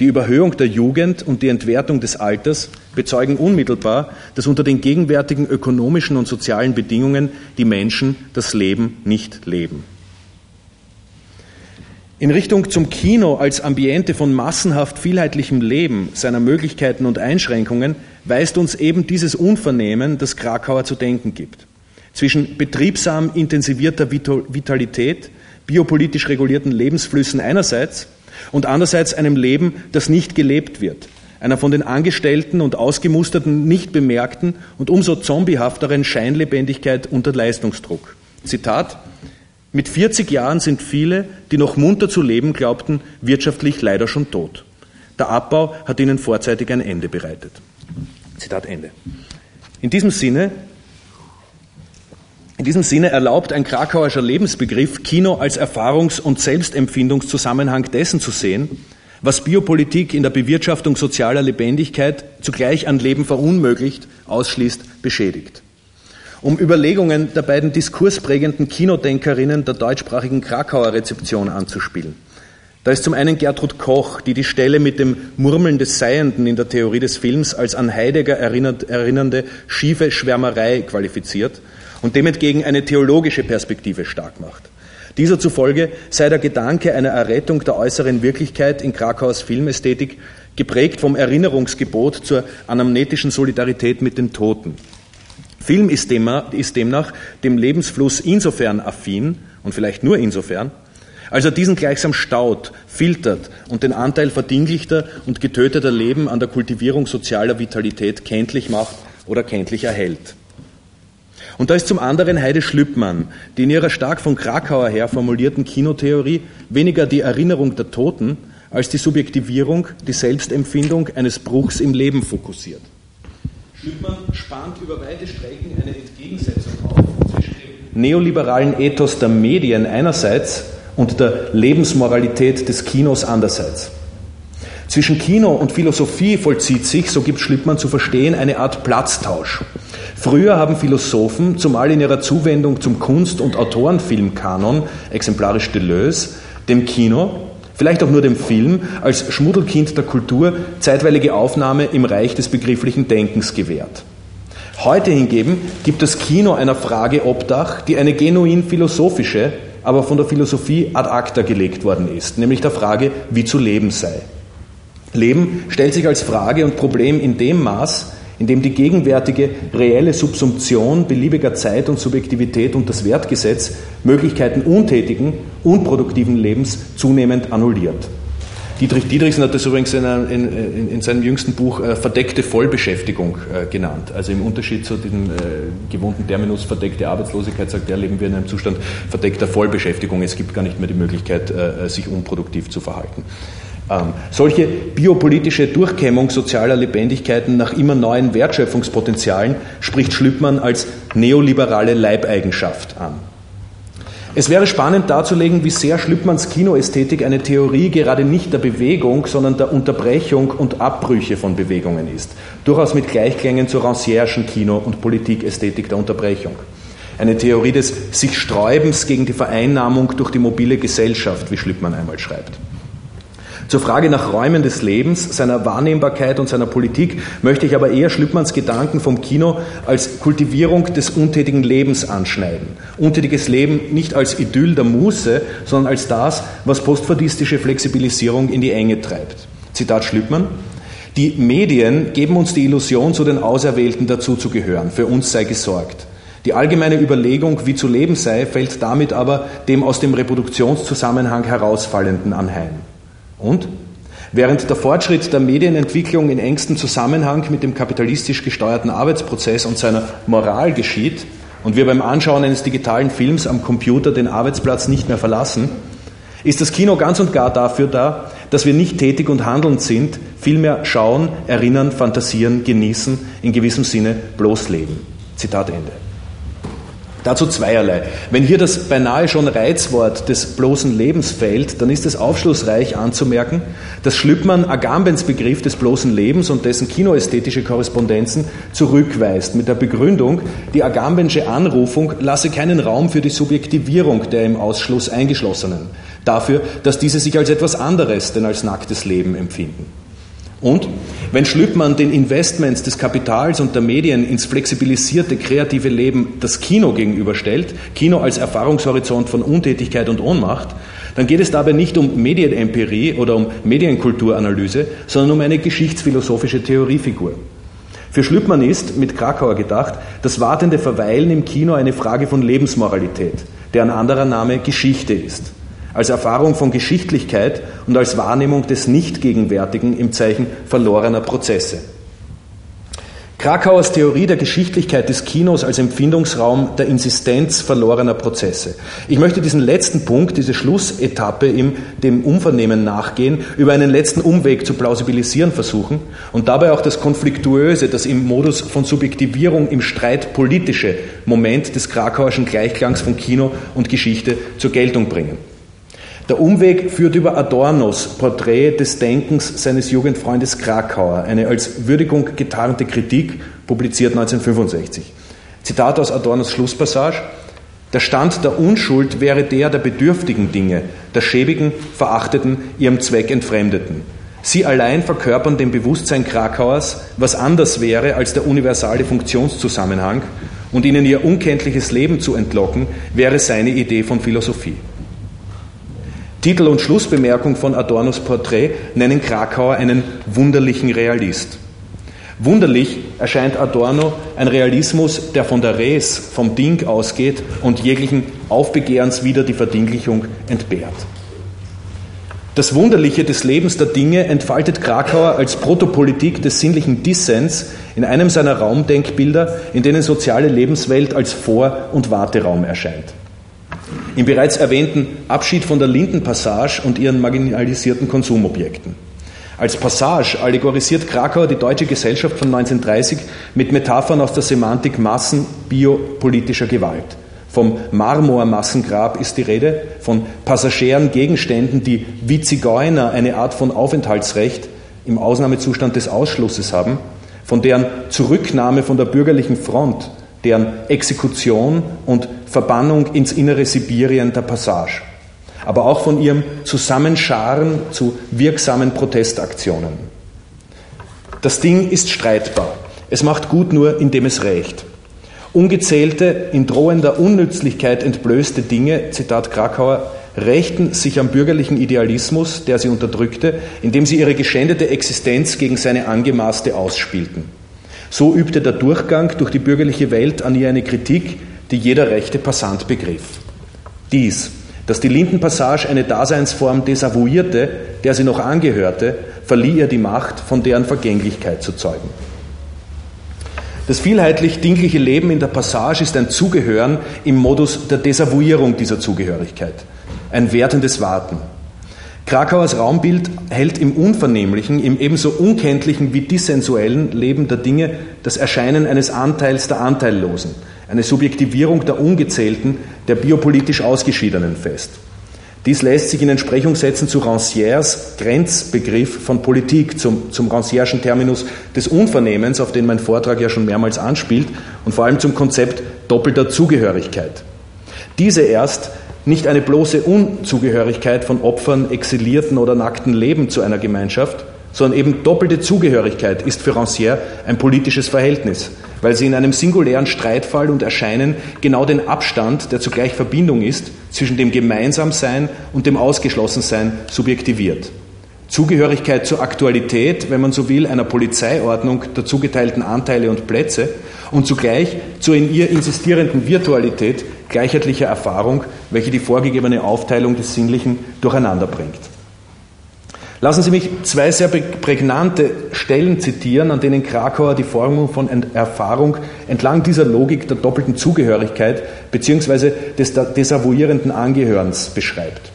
Die Überhöhung der Jugend und die Entwertung des Alters bezeugen unmittelbar, dass unter den gegenwärtigen ökonomischen und sozialen Bedingungen die Menschen das Leben nicht leben. In Richtung zum Kino als Ambiente von massenhaft vielheitlichem Leben, seiner Möglichkeiten und Einschränkungen, weist uns eben dieses Unvernehmen, das Krakauer zu denken gibt. Zwischen betriebsam intensivierter Vitalität, biopolitisch regulierten Lebensflüssen einerseits und andererseits einem Leben, das nicht gelebt wird, einer von den Angestellten und Ausgemusterten nicht bemerkten und umso zombiehafteren Scheinlebendigkeit unter Leistungsdruck. Zitat Mit 40 Jahren sind viele, die noch munter zu leben glaubten, wirtschaftlich leider schon tot. Der Abbau hat ihnen vorzeitig ein Ende bereitet. Zitat Ende. In diesem Sinne in diesem Sinne erlaubt ein krakauerischer Lebensbegriff, Kino als Erfahrungs- und Selbstempfindungszusammenhang dessen zu sehen, was Biopolitik in der Bewirtschaftung sozialer Lebendigkeit zugleich an Leben verunmöglicht, ausschließt, beschädigt. Um Überlegungen der beiden diskursprägenden Kinodenkerinnen der deutschsprachigen Krakauer Rezeption anzuspielen. Da ist zum einen Gertrud Koch, die die Stelle mit dem Murmeln des Seienden in der Theorie des Films als an Heidegger erinnernde schiefe Schwärmerei qualifiziert – und dem entgegen eine theologische Perspektive stark macht. Dieser zufolge sei der Gedanke einer Errettung der äußeren Wirklichkeit in Krakaus Filmästhetik geprägt vom Erinnerungsgebot zur anamnetischen Solidarität mit den Toten. Film ist demnach dem Lebensfluss insofern affin und vielleicht nur insofern, als er diesen gleichsam staut, filtert und den Anteil verdinglichter und getöteter Leben an der Kultivierung sozialer Vitalität kenntlich macht oder kenntlich erhält. Und da ist zum anderen Heide Schlüppmann, die in ihrer stark von Krakauer her formulierten Kinotheorie weniger die Erinnerung der Toten als die Subjektivierung, die Selbstempfindung eines Bruchs im Leben fokussiert. Schlüppmann spannt über weite Strecken eine Entgegensetzung auf zwischen dem neoliberalen Ethos der Medien einerseits und der Lebensmoralität des Kinos andererseits. Zwischen Kino und Philosophie vollzieht sich, so gibt Schlippmann zu verstehen, eine Art Platztausch. Früher haben Philosophen, zumal in ihrer Zuwendung zum Kunst- und Autorenfilmkanon, exemplarisch Deleuze, dem Kino, vielleicht auch nur dem Film, als Schmuddelkind der Kultur zeitweilige Aufnahme im Reich des begrifflichen Denkens gewährt. Heute hingegen gibt das Kino einer Frage Obdach, die eine genuin philosophische, aber von der Philosophie ad acta gelegt worden ist, nämlich der Frage, wie zu leben sei. Leben stellt sich als Frage und Problem in dem Maß, in dem die gegenwärtige reelle Subsumption beliebiger Zeit und Subjektivität und das Wertgesetz Möglichkeiten untätigen, unproduktiven Lebens zunehmend annulliert. Dietrich Dietrichsen hat das übrigens in, in, in seinem jüngsten Buch äh, verdeckte Vollbeschäftigung äh, genannt. Also im Unterschied zu diesem äh, gewohnten Terminus verdeckte Arbeitslosigkeit sagt er, leben wir in einem Zustand verdeckter Vollbeschäftigung. Es gibt gar nicht mehr die Möglichkeit, äh, sich unproduktiv zu verhalten. Ähm, solche biopolitische Durchkämmung sozialer Lebendigkeiten nach immer neuen Wertschöpfungspotenzialen spricht Schlüppmann als neoliberale Leibeigenschaft an. Es wäre spannend darzulegen, wie sehr Schlüppmanns Kinoästhetik eine Theorie gerade nicht der Bewegung, sondern der Unterbrechung und Abbrüche von Bewegungen ist. Durchaus mit Gleichklängen zur Rancierschen Kino- und Politikästhetik der Unterbrechung. Eine Theorie des sich Sträubens gegen die Vereinnahmung durch die mobile Gesellschaft, wie Schlüppmann einmal schreibt. Zur Frage nach Räumen des Lebens, seiner Wahrnehmbarkeit und seiner Politik möchte ich aber eher Schlüppmanns Gedanken vom Kino als Kultivierung des untätigen Lebens anschneiden. Untätiges Leben nicht als Idyll der Muße, sondern als das, was postfordistische Flexibilisierung in die Enge treibt. Zitat Schlüppmann. Die Medien geben uns die Illusion, zu den Auserwählten dazuzugehören. Für uns sei gesorgt. Die allgemeine Überlegung, wie zu leben sei, fällt damit aber dem aus dem Reproduktionszusammenhang herausfallenden anheim. Und? Während der Fortschritt der Medienentwicklung in engstem Zusammenhang mit dem kapitalistisch gesteuerten Arbeitsprozess und seiner Moral geschieht und wir beim Anschauen eines digitalen Films am Computer den Arbeitsplatz nicht mehr verlassen, ist das Kino ganz und gar dafür da, dass wir nicht tätig und handelnd sind, vielmehr schauen, erinnern, fantasieren, genießen, in gewissem Sinne bloß leben. Zitat Ende. Dazu zweierlei. Wenn hier das beinahe schon Reizwort des bloßen Lebens fällt, dann ist es aufschlussreich anzumerken, dass Schlüppmann Agambens Begriff des bloßen Lebens und dessen kinoästhetische Korrespondenzen zurückweist, mit der Begründung, die Agambensche Anrufung lasse keinen Raum für die Subjektivierung der im Ausschluss Eingeschlossenen, dafür, dass diese sich als etwas anderes denn als nacktes Leben empfinden. Und wenn Schlüppmann den Investments des Kapitals und der Medien ins flexibilisierte kreative Leben das Kino gegenüberstellt, Kino als Erfahrungshorizont von Untätigkeit und Ohnmacht, dann geht es dabei nicht um Medienempirie oder um Medienkulturanalyse, sondern um eine geschichtsphilosophische Theoriefigur. Für Schlüppmann ist, mit Krakauer gedacht, das wartende Verweilen im Kino eine Frage von Lebensmoralität, deren anderer Name Geschichte ist als Erfahrung von Geschichtlichkeit und als Wahrnehmung des Nichtgegenwärtigen im Zeichen verlorener Prozesse. Krakauers Theorie der Geschichtlichkeit des Kinos als Empfindungsraum der Insistenz verlorener Prozesse. Ich möchte diesen letzten Punkt, diese Schlussetappe im dem Umvernehmen nachgehen, über einen letzten Umweg zu plausibilisieren versuchen und dabei auch das Konfliktuöse, das im Modus von Subjektivierung im Streit politische Moment des Krakauerschen Gleichklangs von Kino und Geschichte zur Geltung bringen. Der Umweg führt über Adornos Porträt des Denkens seines Jugendfreundes Krakauer, eine als Würdigung getarnte Kritik, publiziert 1965. Zitat aus Adornos Schlusspassage. Der Stand der Unschuld wäre der der bedürftigen Dinge, der schäbigen, verachteten, ihrem Zweck entfremdeten. Sie allein verkörpern dem Bewusstsein Krakauers, was anders wäre als der universale Funktionszusammenhang, und ihnen ihr unkenntliches Leben zu entlocken, wäre seine Idee von Philosophie. Titel und Schlussbemerkung von Adornos Porträt nennen Krakauer einen wunderlichen Realist. Wunderlich erscheint Adorno ein Realismus, der von der Res, vom Ding ausgeht und jeglichen Aufbegehrens wieder die Verdinglichung entbehrt. Das Wunderliche des Lebens der Dinge entfaltet Krakauer als Protopolitik des sinnlichen Dissens in einem seiner Raumdenkbilder, in denen soziale Lebenswelt als Vor- und Warteraum erscheint. Im bereits erwähnten Abschied von der Lindenpassage und ihren marginalisierten Konsumobjekten. Als Passage allegorisiert Krakauer die deutsche Gesellschaft von 1930 mit Metaphern aus der Semantik massenbiopolitischer Gewalt. Vom Marmormassengrab ist die Rede, von passagieren Gegenständen, die wie Zigeuner eine Art von Aufenthaltsrecht im Ausnahmezustand des Ausschlusses haben, von deren Zurücknahme von der bürgerlichen Front deren Exekution und Verbannung ins innere Sibirien der Passage, aber auch von ihrem Zusammenscharen zu wirksamen Protestaktionen. Das Ding ist streitbar. Es macht gut nur, indem es rächt. Ungezählte, in drohender Unnützlichkeit entblößte Dinge, Zitat Krakauer, rächten sich am bürgerlichen Idealismus, der sie unterdrückte, indem sie ihre geschändete Existenz gegen seine angemaßte ausspielten. So übte der Durchgang durch die bürgerliche Welt an ihr eine Kritik, die jeder rechte Passant begriff. Dies, dass die Lindenpassage eine Daseinsform desavouierte, der sie noch angehörte, verlieh ihr die Macht, von deren Vergänglichkeit zu zeugen. Das vielheitlich dingliche Leben in der Passage ist ein Zugehören im Modus der Desavouierung dieser Zugehörigkeit, ein wertendes Warten. Krakauers Raumbild hält im unvernehmlichen, im ebenso unkenntlichen wie dissensuellen Leben der Dinge das Erscheinen eines Anteils der Anteillosen, eine Subjektivierung der Ungezählten, der biopolitisch Ausgeschiedenen fest. Dies lässt sich in Entsprechung setzen zu Rancières Grenzbegriff von Politik, zum, zum Rancièreschen Terminus des Unvernehmens, auf den mein Vortrag ja schon mehrmals anspielt, und vor allem zum Konzept doppelter Zugehörigkeit. Diese erst nicht eine bloße Unzugehörigkeit von Opfern, exilierten oder nackten Leben zu einer Gemeinschaft, sondern eben doppelte Zugehörigkeit ist für Rancière ein politisches Verhältnis, weil sie in einem singulären Streitfall und Erscheinen genau den Abstand, der zugleich Verbindung ist, zwischen dem Gemeinsamsein und dem Ausgeschlossensein subjektiviert. Zugehörigkeit zur Aktualität, wenn man so will, einer Polizeiordnung der zugeteilten Anteile und Plätze und zugleich zur in ihr insistierenden Virtualität gleichheitlicher Erfahrung, welche die vorgegebene Aufteilung des Sinnlichen durcheinander bringt. Lassen Sie mich zwei sehr prägnante Stellen zitieren, an denen Krakauer die Formung von Erfahrung entlang dieser Logik der doppelten Zugehörigkeit bzw. des desavouierenden Angehörens beschreibt.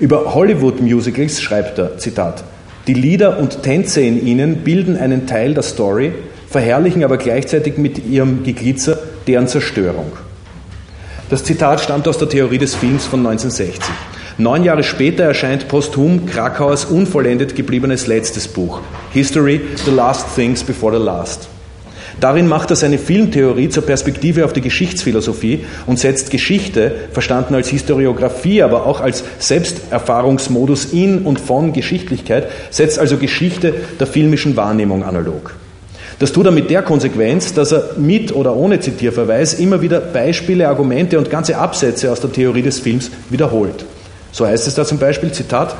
Über Hollywood-Musicals schreibt er, Zitat, die Lieder und Tänze in ihnen bilden einen Teil der Story, verherrlichen aber gleichzeitig mit ihrem Geglitzer deren Zerstörung. Das Zitat stammt aus der Theorie des Films von 1960. Neun Jahre später erscheint posthum Krakauers unvollendet gebliebenes letztes Buch, History, The Last Things Before the Last. Darin macht er seine Filmtheorie zur Perspektive auf die Geschichtsphilosophie und setzt Geschichte, verstanden als Historiographie, aber auch als Selbsterfahrungsmodus in und von Geschichtlichkeit, setzt also Geschichte der filmischen Wahrnehmung analog. Das tut er mit der Konsequenz, dass er mit oder ohne Zitierverweis immer wieder Beispiele, Argumente und ganze Absätze aus der Theorie des Films wiederholt. So heißt es da zum Beispiel, Zitat,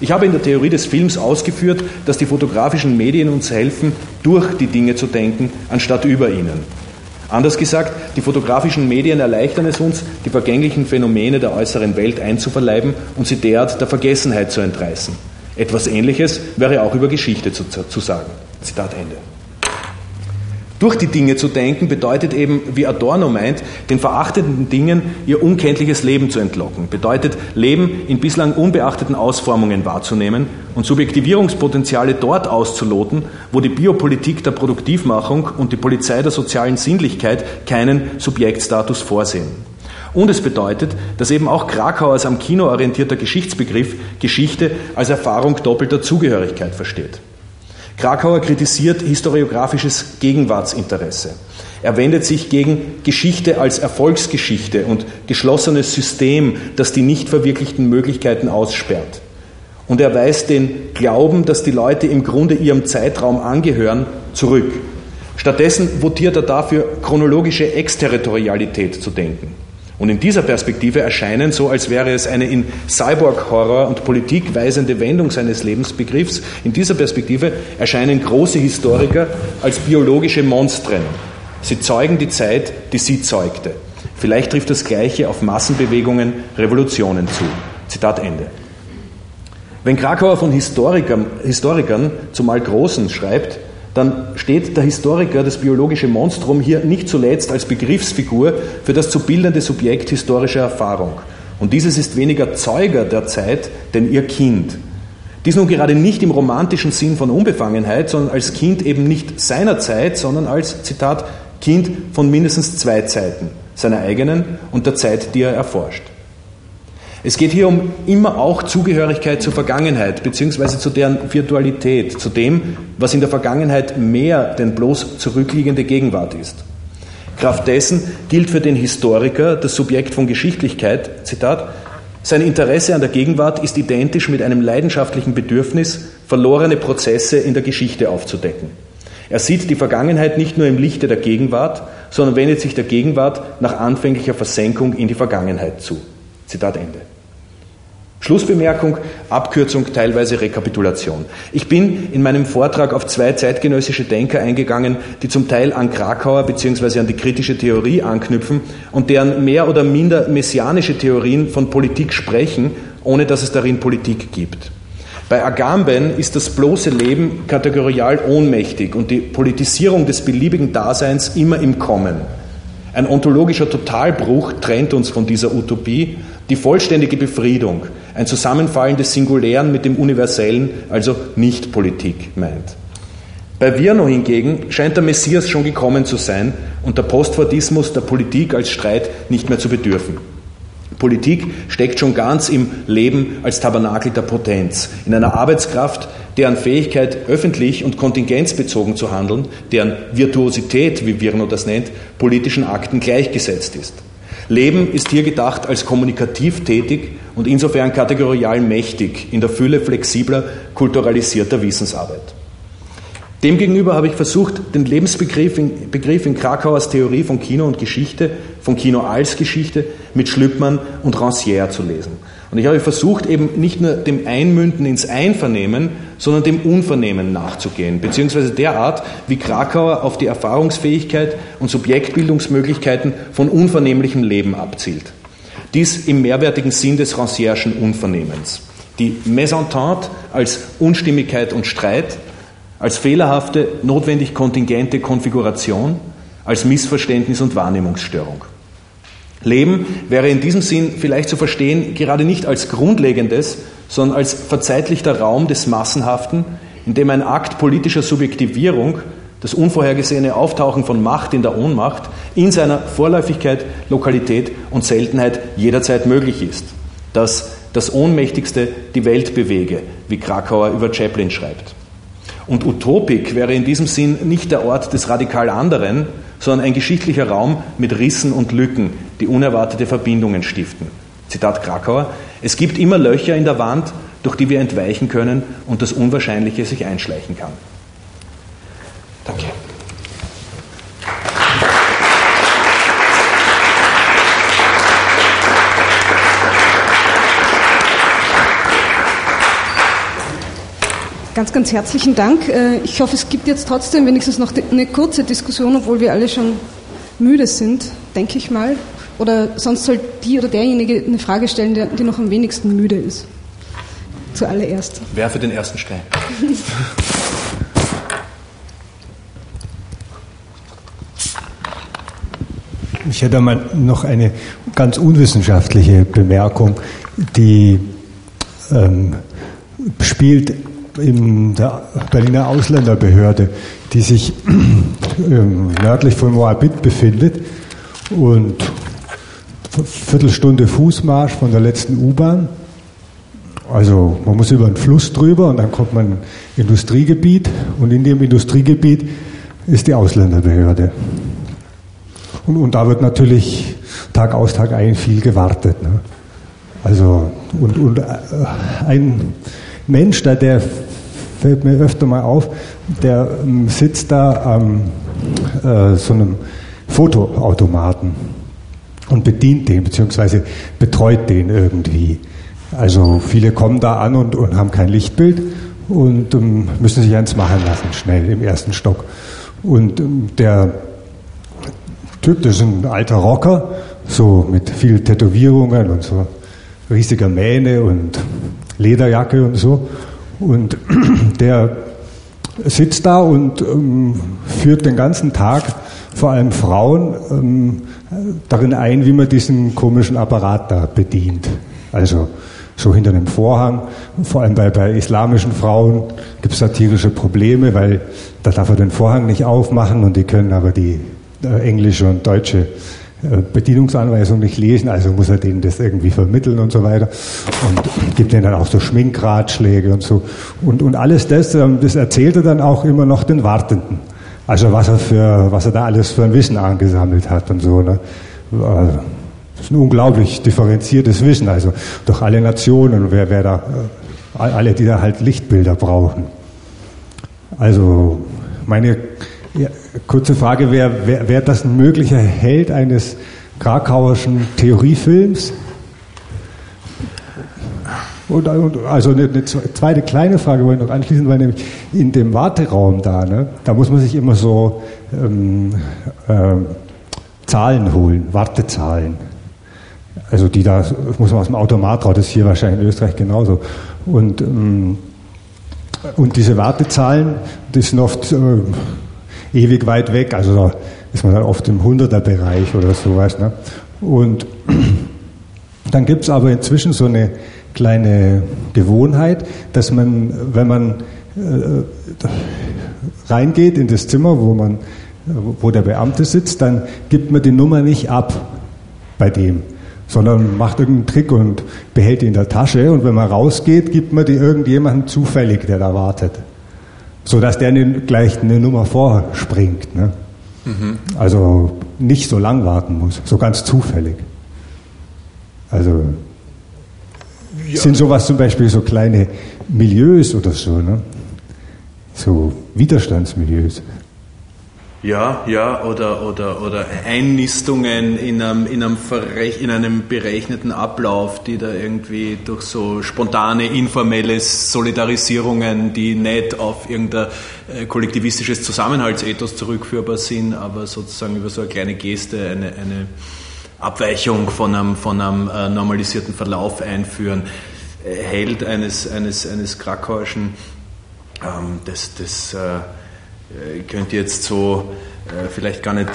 ich habe in der Theorie des Films ausgeführt, dass die fotografischen Medien uns helfen, durch die Dinge zu denken, anstatt über ihnen. Anders gesagt, die fotografischen Medien erleichtern es uns, die vergänglichen Phänomene der äußeren Welt einzuverleiben und sie derart der Vergessenheit zu entreißen. Etwas Ähnliches wäre auch über Geschichte zu, zu sagen. Zitat Ende. Durch die Dinge zu denken bedeutet eben, wie Adorno meint, den verachteten Dingen ihr unkenntliches Leben zu entlocken, bedeutet Leben in bislang unbeachteten Ausformungen wahrzunehmen und Subjektivierungspotenziale dort auszuloten, wo die Biopolitik der Produktivmachung und die Polizei der sozialen Sinnlichkeit keinen Subjektstatus vorsehen. Und es bedeutet, dass eben auch Krakauers am Kino orientierter Geschichtsbegriff Geschichte als Erfahrung doppelter Zugehörigkeit versteht. Krakauer kritisiert historiografisches Gegenwartsinteresse. Er wendet sich gegen Geschichte als Erfolgsgeschichte und geschlossenes System, das die nicht verwirklichten Möglichkeiten aussperrt. Und er weist den Glauben, dass die Leute im Grunde ihrem Zeitraum angehören, zurück. Stattdessen votiert er dafür, chronologische Exterritorialität zu denken. Und in dieser Perspektive erscheinen, so als wäre es eine in Cyborg-Horror und Politik weisende Wendung seines Lebensbegriffs, in dieser Perspektive erscheinen große Historiker als biologische Monstren. Sie zeugen die Zeit, die sie zeugte. Vielleicht trifft das Gleiche auf Massenbewegungen, Revolutionen zu. Zitat Ende. Wenn Krakauer von Historikern, Historikern zumal Großen schreibt, dann steht der Historiker, das biologische Monstrum, hier nicht zuletzt als Begriffsfigur für das zu bildende Subjekt historischer Erfahrung. Und dieses ist weniger Zeuger der Zeit, denn ihr Kind. Dies nun gerade nicht im romantischen Sinn von Unbefangenheit, sondern als Kind eben nicht seiner Zeit, sondern als, Zitat, Kind von mindestens zwei Zeiten, seiner eigenen und der Zeit, die er erforscht. Es geht hier um immer auch Zugehörigkeit zur Vergangenheit, beziehungsweise zu deren Virtualität, zu dem, was in der Vergangenheit mehr denn bloß zurückliegende Gegenwart ist. Kraft dessen gilt für den Historiker das Subjekt von Geschichtlichkeit, Zitat, sein Interesse an der Gegenwart ist identisch mit einem leidenschaftlichen Bedürfnis, verlorene Prozesse in der Geschichte aufzudecken. Er sieht die Vergangenheit nicht nur im Lichte der Gegenwart, sondern wendet sich der Gegenwart nach anfänglicher Versenkung in die Vergangenheit zu. Zitat Ende. Schlussbemerkung, Abkürzung, teilweise Rekapitulation. Ich bin in meinem Vortrag auf zwei zeitgenössische Denker eingegangen, die zum Teil an Krakauer bzw. an die kritische Theorie anknüpfen und deren mehr oder minder messianische Theorien von Politik sprechen, ohne dass es darin Politik gibt. Bei Agamben ist das bloße Leben kategorial ohnmächtig und die Politisierung des beliebigen Daseins immer im Kommen. Ein ontologischer Totalbruch trennt uns von dieser Utopie, die vollständige Befriedung, ein Zusammenfallen des Singulären mit dem Universellen, also nicht Politik meint. Bei Virno hingegen scheint der Messias schon gekommen zu sein und der Postfordismus der Politik als Streit nicht mehr zu bedürfen. Politik steckt schon ganz im Leben als Tabernakel der Potenz, in einer Arbeitskraft, deren Fähigkeit, öffentlich und kontingenzbezogen zu handeln, deren Virtuosität, wie Virno das nennt, politischen Akten gleichgesetzt ist. Leben ist hier gedacht als kommunikativ tätig und insofern kategorial mächtig in der Fülle flexibler, kulturalisierter Wissensarbeit. Demgegenüber habe ich versucht, den Lebensbegriff in, Begriff in Krakauers Theorie von Kino und Geschichte, von Kino als Geschichte, mit Schlüppmann und Rancière zu lesen. Und ich habe versucht, eben nicht nur dem Einmünden ins Einvernehmen, sondern dem Unvernehmen nachzugehen, beziehungsweise der Art, wie Krakauer auf die Erfahrungsfähigkeit und Subjektbildungsmöglichkeiten von unvernehmlichem Leben abzielt. Dies im mehrwertigen Sinn des Rancière'schen Unvernehmens. Die Mésentente als Unstimmigkeit und Streit, als fehlerhafte, notwendig kontingente Konfiguration, als Missverständnis und Wahrnehmungsstörung. Leben wäre in diesem Sinn vielleicht zu verstehen, gerade nicht als grundlegendes, sondern als verzeitlichter Raum des Massenhaften, in dem ein Akt politischer Subjektivierung das unvorhergesehene Auftauchen von Macht in der Ohnmacht in seiner Vorläufigkeit, Lokalität und Seltenheit jederzeit möglich ist. Dass das Ohnmächtigste die Welt bewege, wie Krakauer über Chaplin schreibt. Und Utopik wäre in diesem Sinn nicht der Ort des radikal anderen, sondern ein geschichtlicher Raum mit Rissen und Lücken, die unerwartete Verbindungen stiften. Zitat Krakauer, es gibt immer Löcher in der Wand, durch die wir entweichen können und das Unwahrscheinliche sich einschleichen kann. Ganz, ganz herzlichen Dank. Äh, ich hoffe, es gibt jetzt trotzdem wenigstens noch eine kurze Diskussion, obwohl wir alle schon müde sind, denke ich mal. Oder sonst soll die oder derjenige eine Frage stellen, die noch am wenigsten müde ist. Zuallererst. Wer für den ersten Stein? Ich hätte mal noch eine ganz unwissenschaftliche Bemerkung, die ähm, spielt in der Berliner Ausländerbehörde, die sich ähm, nördlich von Moabit befindet und Viertelstunde Fußmarsch von der letzten U-Bahn. Also man muss über einen Fluss drüber und dann kommt man Industriegebiet und in dem Industriegebiet ist die Ausländerbehörde. Und, und da wird natürlich Tag aus, Tag ein viel gewartet. Ne? Also und, und äh, ein Mensch, da, der fällt mir öfter mal auf, der ähm, sitzt da am äh, so einem Fotoautomaten und bedient den, beziehungsweise betreut den irgendwie. Also viele kommen da an und, und haben kein Lichtbild und ähm, müssen sich eins machen lassen, schnell im ersten Stock. Und ähm, der Typ, das ist ein alter Rocker, so mit viel Tätowierungen und so riesiger Mähne und Lederjacke und so. Und der sitzt da und ähm, führt den ganzen Tag vor allem Frauen ähm, darin ein, wie man diesen komischen Apparat da bedient. Also so hinter dem Vorhang. Vor allem bei, bei islamischen Frauen gibt es satirische Probleme, weil da darf er den Vorhang nicht aufmachen und die können aber die äh, englische und deutsche Bedienungsanweisung nicht lesen, also muss er denen das irgendwie vermitteln und so weiter und gibt denen dann auch so Schminkratschläge und so und, und alles das, ähm, das erzählt er dann auch immer noch den Wartenden. Also was er für, was er da alles für ein Wissen angesammelt hat und so. Ne? Also, das ist ein unglaublich differenziertes Wissen, also durch alle Nationen, wer, wer da, äh, alle, die da halt Lichtbilder brauchen. Also meine ja, kurze Frage wäre, wäre wär das ein möglicher Held eines krakauerschen Theoriefilms? Und, und, also eine, eine, zweite kleine Frage wollte ich noch anschließen, weil nämlich in dem Warteraum da, ne, da muss man sich immer so ähm, ähm, Zahlen holen, Wartezahlen. Also die da muss man aus dem Automat raus, das ist hier wahrscheinlich in Österreich genauso. Und, ähm, und diese Wartezahlen, die sind oft äh, ewig weit weg. Also da ist man dann oft im 100er-Bereich oder sowas. Ne? Und dann gibt es aber inzwischen so eine kleine Gewohnheit, dass man, wenn man äh, reingeht in das Zimmer, wo, man, wo der Beamte sitzt, dann gibt man die Nummer nicht ab bei dem, sondern macht irgendeinen Trick und behält die in der Tasche und wenn man rausgeht, gibt man die irgendjemandem zufällig, der da wartet sodass der gleich eine Nummer vorspringt. Ne? Mhm. Also nicht so lang warten muss, so ganz zufällig. Also ja. sind sowas zum Beispiel so kleine Milieus oder so, ne? so Widerstandsmilieus. Ja, ja, oder, oder, oder Einnistungen in einem, in, einem in einem berechneten Ablauf, die da irgendwie durch so spontane, informelle Solidarisierungen, die nicht auf irgendein äh, kollektivistisches Zusammenhaltsethos zurückführbar sind, aber sozusagen über so eine kleine Geste eine, eine Abweichung von einem, von einem äh, normalisierten Verlauf einführen, äh, Held eines, eines, eines krakauischen, ähm, das, das äh, ich könnte jetzt so vielleicht gar nicht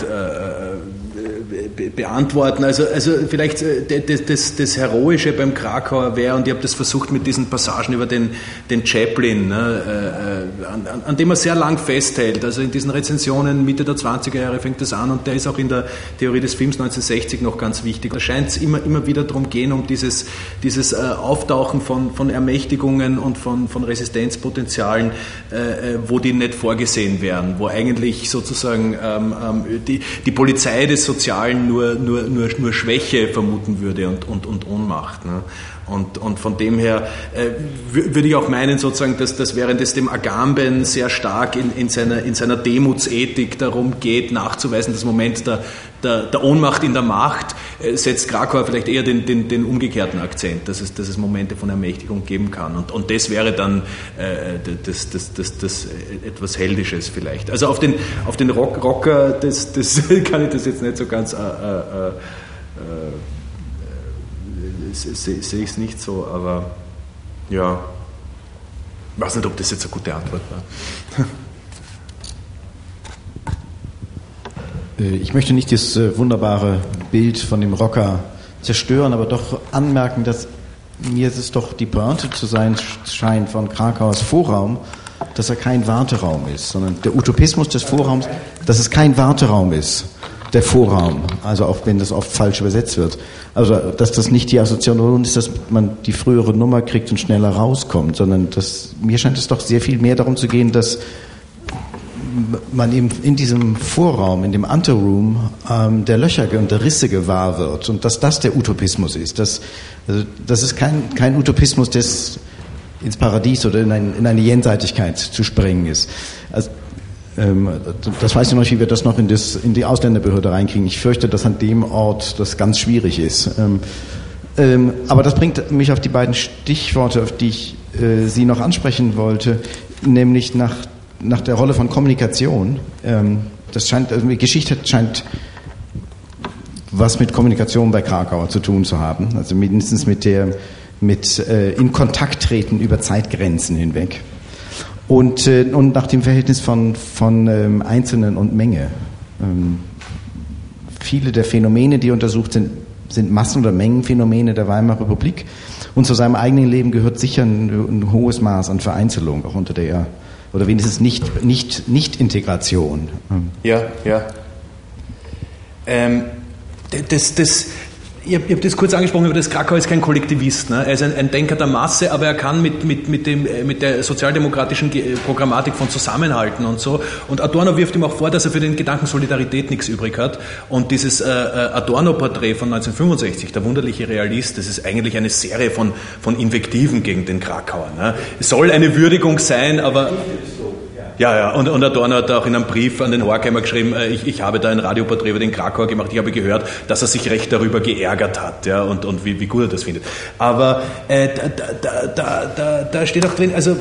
beantworten. Also, also vielleicht das, das, das Heroische beim Krakauer wäre, und ich habe das versucht mit diesen Passagen über den, den Chaplin, ne, an, an, dem er sehr lang festhält. Also in diesen Rezensionen Mitte der 20er Jahre fängt das an und der ist auch in der Theorie des Films 1960 noch ganz wichtig. Da scheint es immer, immer wieder darum gehen, um dieses, dieses Auftauchen von, von Ermächtigungen und von, von Resistenzpotenzialen, wo die nicht vorgesehen wären, wo eigentlich sozusagen ähm, ähm, die, die Polizei des Sozialen nur, nur, nur, nur Schwäche vermuten würde und, und, und Ohnmacht. Ne? Und, und von dem her äh, würde ich auch meinen, sozusagen, dass, dass während es dem Agamben sehr stark in, in, seiner, in seiner Demutsethik darum geht, nachzuweisen, das Moment der, der, der Ohnmacht in der Macht, äh, setzt Krakauer vielleicht eher den, den, den umgekehrten Akzent, dass es, dass es Momente von Ermächtigung geben kann. Und, und das wäre dann äh, das, das, das, das etwas Heldisches vielleicht. Also auf den, auf den Rock, Rocker, das, das kann ich das jetzt nicht so ganz... Äh, äh, äh sehe seh ich es nicht so, aber ja, ich weiß nicht, ob das jetzt eine gute Antwort war. Äh, ich möchte nicht das äh, wunderbare Bild von dem Rocker zerstören, aber doch anmerken, dass mir es doch die Pointe zu sein scheint von Krakauers Vorraum, dass er kein Warteraum ist, sondern der Utopismus des Vorraums, dass es kein Warteraum ist, der Vorraum, also auch wenn das oft falsch übersetzt wird. Also, dass das nicht die Assoziation ist, dass man die frühere Nummer kriegt und schneller rauskommt, sondern dass, mir scheint es doch sehr viel mehr darum zu gehen, dass man eben in diesem Vorraum, in dem Anteroom, ähm, der Löcher und der Risse gewahr wird und dass das der Utopismus ist. Dass, also, das ist kein, kein Utopismus, des ins Paradies oder in, ein, in eine Jenseitigkeit zu springen ist. Also, das weiß ich noch nicht, wie wir das noch in, das, in, die Ausländerbehörde reinkriegen. Ich fürchte, dass an dem Ort das ganz schwierig ist. Ähm, ähm, aber das bringt mich auf die beiden Stichworte, auf die ich äh, Sie noch ansprechen wollte, nämlich nach, nach der Rolle von Kommunikation. das scheint, also Geschichte scheint was mit Kommunikation bei Krakauer zu tun zu haben. Also mindestens mit der, mit äh, in Kontakt treten über Zeitgrenzen hinweg. Und, äh, und nach dem Verhältnis von, von ähm, Einzelnen und Menge. Ähm, viele der Phänomene, die untersucht sind, sind Massen- oder Mengenphänomene der Weimarer Republik. Und zu seinem eigenen Leben gehört sicher ein, ein hohes Maß an Vereinzelung, auch unter der, oder wenigstens nicht, nicht, nicht Integration. Ja, ja. Ähm, das, das, ich habe hab das kurz angesprochen, aber das Krakau ist kein Kollektivist. Ne? Er ist ein, ein, Denker der Masse, aber er kann mit, mit, mit, dem, äh, mit der sozialdemokratischen Programmatik von Zusammenhalten und so. Und Adorno wirft ihm auch vor, dass er für den Gedanken Solidarität nichts übrig hat. Und dieses äh, äh Adorno-Porträt von 1965, der wunderliche Realist, das ist eigentlich eine Serie von, von Invektiven gegen den Krakauer. Ne? Soll eine Würdigung sein, aber... Ja, ja, und, und Adorno hat auch in einem Brief an den Horkheimer geschrieben, äh, ich, ich habe da ein Radioporträt über den Krakauer gemacht, ich habe gehört, dass er sich recht darüber geärgert hat ja, und, und wie, wie gut er das findet. Aber äh, da, da, da, da, steht auch drin, also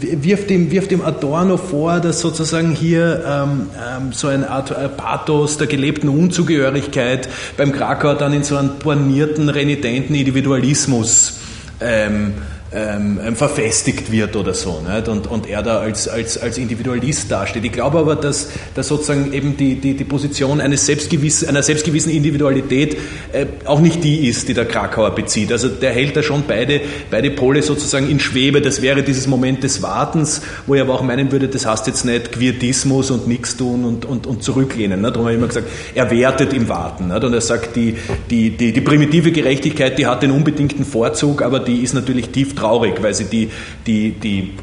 wirft dem, wirft dem Adorno vor, dass sozusagen hier ähm, ähm, so eine Art äh, Pathos der gelebten Unzugehörigkeit beim Krakauer dann in so einen bornierten, renitenten Individualismus ähm, ähm, verfestigt wird oder so. Nicht? Und, und er da als, als, als Individualist dasteht. Ich glaube aber, dass, dass sozusagen eben die, die, die Position eines selbstgewissen, einer selbstgewissen Individualität äh, auch nicht die ist, die der Krakauer bezieht. Also der hält da schon beide, beide Pole sozusagen in Schwebe. Das wäre dieses Moment des Wartens, wo ich aber auch meinen würde, das heißt jetzt nicht Quietismus und nichts tun und, und, und zurücklehnen. Nicht? Darum habe ich immer gesagt, er wertet im Warten. Nicht? Und er sagt, die, die, die, die primitive Gerechtigkeit, die hat den unbedingten Vorzug, aber die ist natürlich tief traurig, weil sie die, die, die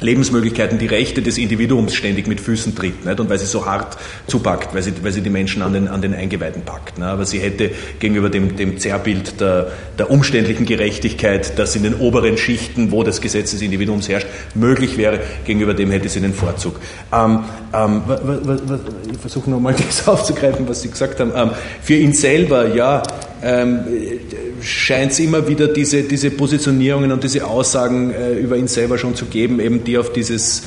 Lebensmöglichkeiten, die Rechte des Individuums ständig mit Füßen tritt nicht? und weil sie so hart zupackt, weil sie, weil sie die Menschen an den, an den Eingeweiden packt. Ne? Aber sie hätte gegenüber dem, dem Zerrbild der, der umständlichen Gerechtigkeit, das in den oberen Schichten, wo das Gesetz des Individuums herrscht, möglich wäre, gegenüber dem hätte sie den Vorzug. Ähm, ähm, ich versuche nochmal das aufzugreifen, was Sie gesagt haben. Ähm, für ihn selber, ja, ähm, scheint es immer wieder diese, diese Positionierungen und diese Aussagen äh, über ihn selber schon zu geben, eben die auf dieses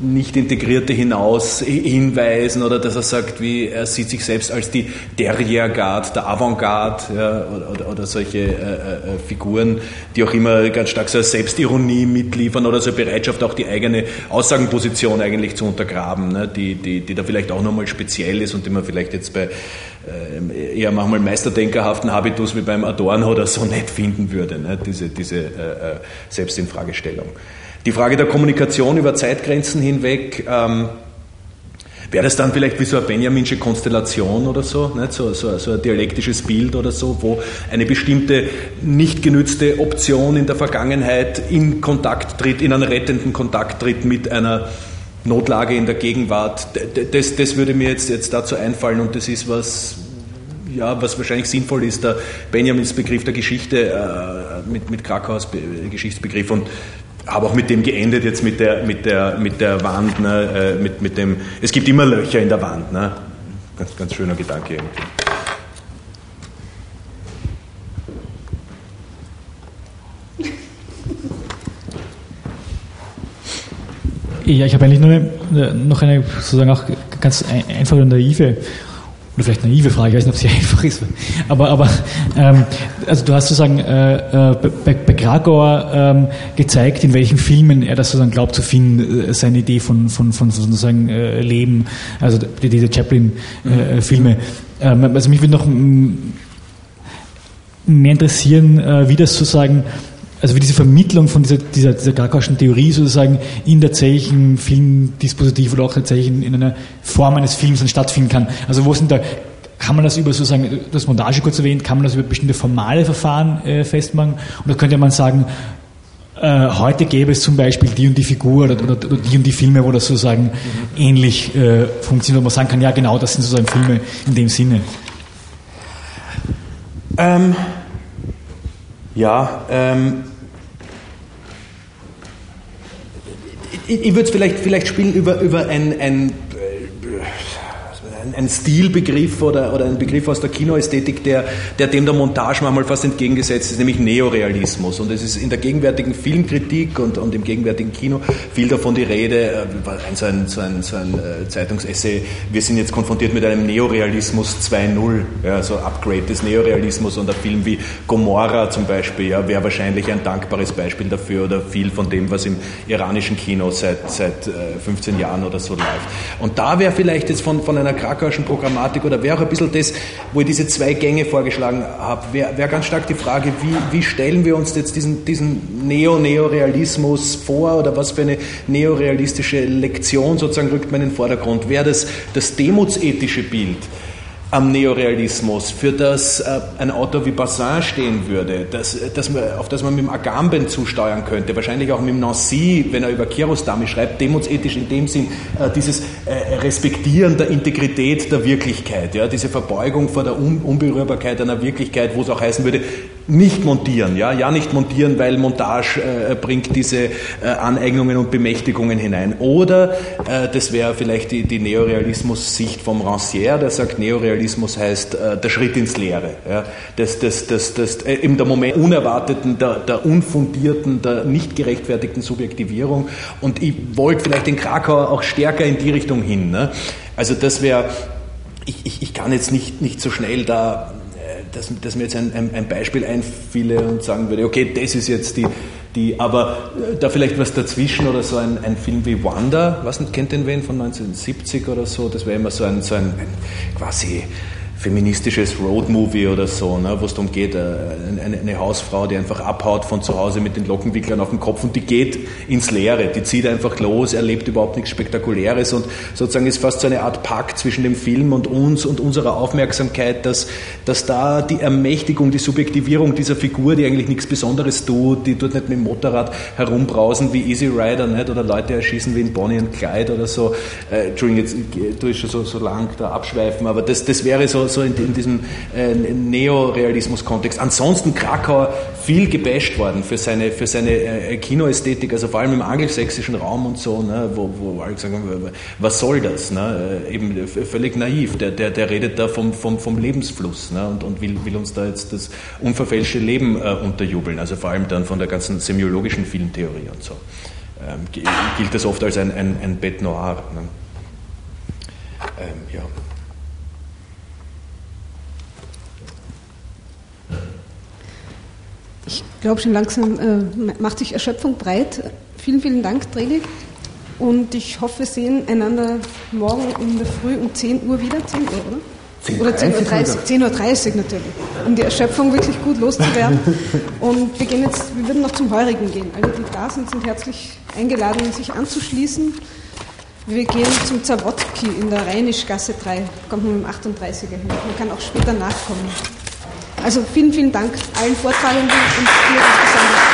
nicht Integrierte hinaus hinweisen oder dass er sagt, wie er sieht sich selbst als die Derrière-Garde, der Avantgarde ja, oder, oder, oder, solche äh, äh, Figuren, die auch immer ganz stark so eine Selbstironie mitliefern oder so eine Bereitschaft, auch die eigene Aussagenposition eigentlich zu untergraben, ne, die, die, die da vielleicht auch nochmal speziell ist und die man vielleicht jetzt bei äh, eher manchmal meisterdenkerhaften Habitus wie beim Adorno oder so nicht finden würde, ne, diese, diese äh, äh Selbstinfragestellung. Die Frage der Kommunikation über Zeitgrenzen hinweg, ähm, wäre das dann vielleicht wie so eine Benjaminsche Konstellation oder so, nicht? So, so, so ein dialektisches Bild oder so, wo eine bestimmte nicht genützte Option in der Vergangenheit in Kontakt tritt, in einen rettenden Kontakt tritt mit einer Notlage in der Gegenwart. Das, das würde mir jetzt, jetzt dazu einfallen und das ist was, ja, was wahrscheinlich sinnvoll ist, der Benjamins Begriff der Geschichte äh, mit, mit Krakaus Geschichtsbegriff und habe auch mit dem geendet jetzt mit der, mit der, mit der Wand, ne, äh, mit, mit dem, es gibt immer Löcher in der Wand. Ne? Ganz, ganz schöner Gedanke irgendwie. Ja, ich habe eigentlich nur eine, noch eine sozusagen auch ganz einfache und naive oder vielleicht naive Frage, ich weiß nicht, ob sie einfach ist, aber, aber ähm, also du hast sozusagen äh, äh bei, bei Krakauer ähm, gezeigt, in welchen Filmen er das sozusagen glaubt zu finden, äh, seine Idee von, von, von sozusagen äh, Leben, also die, diese Chaplin-Filme. Äh, ähm, also mich würde noch mehr interessieren, äh, wie das sozusagen also wie diese Vermittlung von dieser, dieser, dieser Krakauschen Theorie sozusagen in tatsächlichen Filmdispositiv oder auch tatsächlich in, in einer Form eines Films dann stattfinden kann. Also wo sind da, kann man das über sozusagen, das Montage kurz erwähnt, kann man das über bestimmte formale Verfahren äh, festmachen? Da könnte man sagen, äh, heute gäbe es zum Beispiel die und die Figur oder, oder, oder die und die Filme, wo das sozusagen mhm. ähnlich äh, funktioniert, wo man sagen kann, ja genau, das sind sozusagen Filme in dem Sinne. Ähm, ja, ähm, ich, ich würde es vielleicht, vielleicht spielen über, über ein, ein ein, Stilbegriff oder, oder ein Begriff aus der Kinoästhetik, der, der dem der Montage manchmal fast entgegengesetzt ist, nämlich Neorealismus. Und es ist in der gegenwärtigen Filmkritik und, und im gegenwärtigen Kino viel davon die Rede, äh, so ein, so ein, so ein äh, Zeitungsessay, wir sind jetzt konfrontiert mit einem Neorealismus 2.0, ja, so Upgrade des Neorealismus und ein Film wie Gomorra zum Beispiel, ja, wäre wahrscheinlich ein dankbares Beispiel dafür oder viel von dem, was im iranischen Kino seit, seit 15 äh, Jahren oder so läuft. Und da wäre vielleicht jetzt von, von einer Krakauschen Programmatik oder wäre auch ein bisschen das, wo ich diese zwei Gänge vorgeschlagen habe, wäre wär ganz stark die Frage, wie, wie stellen wir uns jetzt diesen, diesen Neo-Neorealismus vor oder was für eine neorealistische Lektion sozusagen rückt man in den Vordergrund? Wäre das das demutsethische Bild? Am Neorealismus, für das äh, ein Autor wie Bassin stehen würde, das, das man, auf das man mit dem Agamben zusteuern könnte, wahrscheinlich auch mit dem Nancy, wenn er über Kirosdami schreibt, demutsethisch in dem Sinn, äh, dieses äh, Respektieren der Integrität der Wirklichkeit, ja, diese Verbeugung vor der Un Unberührbarkeit einer Wirklichkeit, wo es auch heißen würde, nicht montieren, ja, ja nicht montieren, weil Montage äh, bringt diese äh, Aneignungen und Bemächtigungen hinein. Oder, äh, das wäre vielleicht die, die Neorealismus-Sicht vom Rancière, der sagt, Neorealismus heißt äh, der Schritt ins Leere. Ja, das, das, das, das, äh, eben der Moment unerwarteten, der, der unfundierten, der nicht gerechtfertigten Subjektivierung. Und ich wollte vielleicht den Krakauer auch stärker in die Richtung hin. Ne? Also das wäre, ich, ich, ich kann jetzt nicht, nicht so schnell da dass, dass mir jetzt ein, ein, ein, Beispiel einfiele und sagen würde, okay, das ist jetzt die, die aber äh, da vielleicht was dazwischen oder so ein, ein Film wie Wanda, was kennt den wen von 1970 oder so, das wäre immer so ein, so ein, ein quasi feministisches Roadmovie oder so, ne, wo es darum geht, äh, eine, eine, Hausfrau, die einfach abhaut von zu Hause mit den Lockenwicklern auf dem Kopf und die geht ins Leere, die zieht einfach los, erlebt überhaupt nichts Spektakuläres und sozusagen ist fast so eine Art Pakt zwischen dem Film und uns und unserer Aufmerksamkeit, dass, dass da die Ermächtigung, die Subjektivierung dieser Figur, die eigentlich nichts Besonderes tut, die tut nicht mit dem Motorrad herumbrausen wie Easy Rider nicht? oder Leute erschießen wie in Bonnie und Clyde oder so. Äh, Entschuldigung, jetzt tue ich schon so, so lang da abschweifen, aber das, das wäre so, so in, in diesem äh, Neorealismus-Kontext. Ansonsten Krakau viel gebasht worden für seine, für seine äh, Kinoästhetik, also vor allem im angelsächsischen Raum und so, ne, wo, wo alle sagen, was soll das? Ne? Äh, eben völlig naiv. Der, der, der redet da vom, vom, vom Lebensfluss ne? und, und will, will uns da jetzt das unverfälschte Leben äh, unterjubeln, also vor allem dann von der ganzen semiologischen Filmtheorie und so. ähm, gilt das oft als ein, ein, ein Bête noir. Ne? Ähm, ja. Ich glaube schon langsam äh, macht sich Erschöpfung breit. Vielen, vielen Dank, Dreli. Und ich hoffe, wir sehen einander morgen in der Früh um 10 Uhr wieder. 10 Uhr, oder? 10 oder 10.30 Uhr, 10 Uhr 30 natürlich, um die Erschöpfung wirklich gut loszuwerden. Und wir gehen jetzt, wir würden noch zum Heurigen gehen. Alle, die da sind, sind herzlich eingeladen, sich anzuschließen. Wir gehen zum Zawodki in der Rheinischgasse 3, kommt man mit dem 38er hin. Man kann auch später nachkommen. Also vielen, vielen Dank allen Vortragenden und dir insbesondere.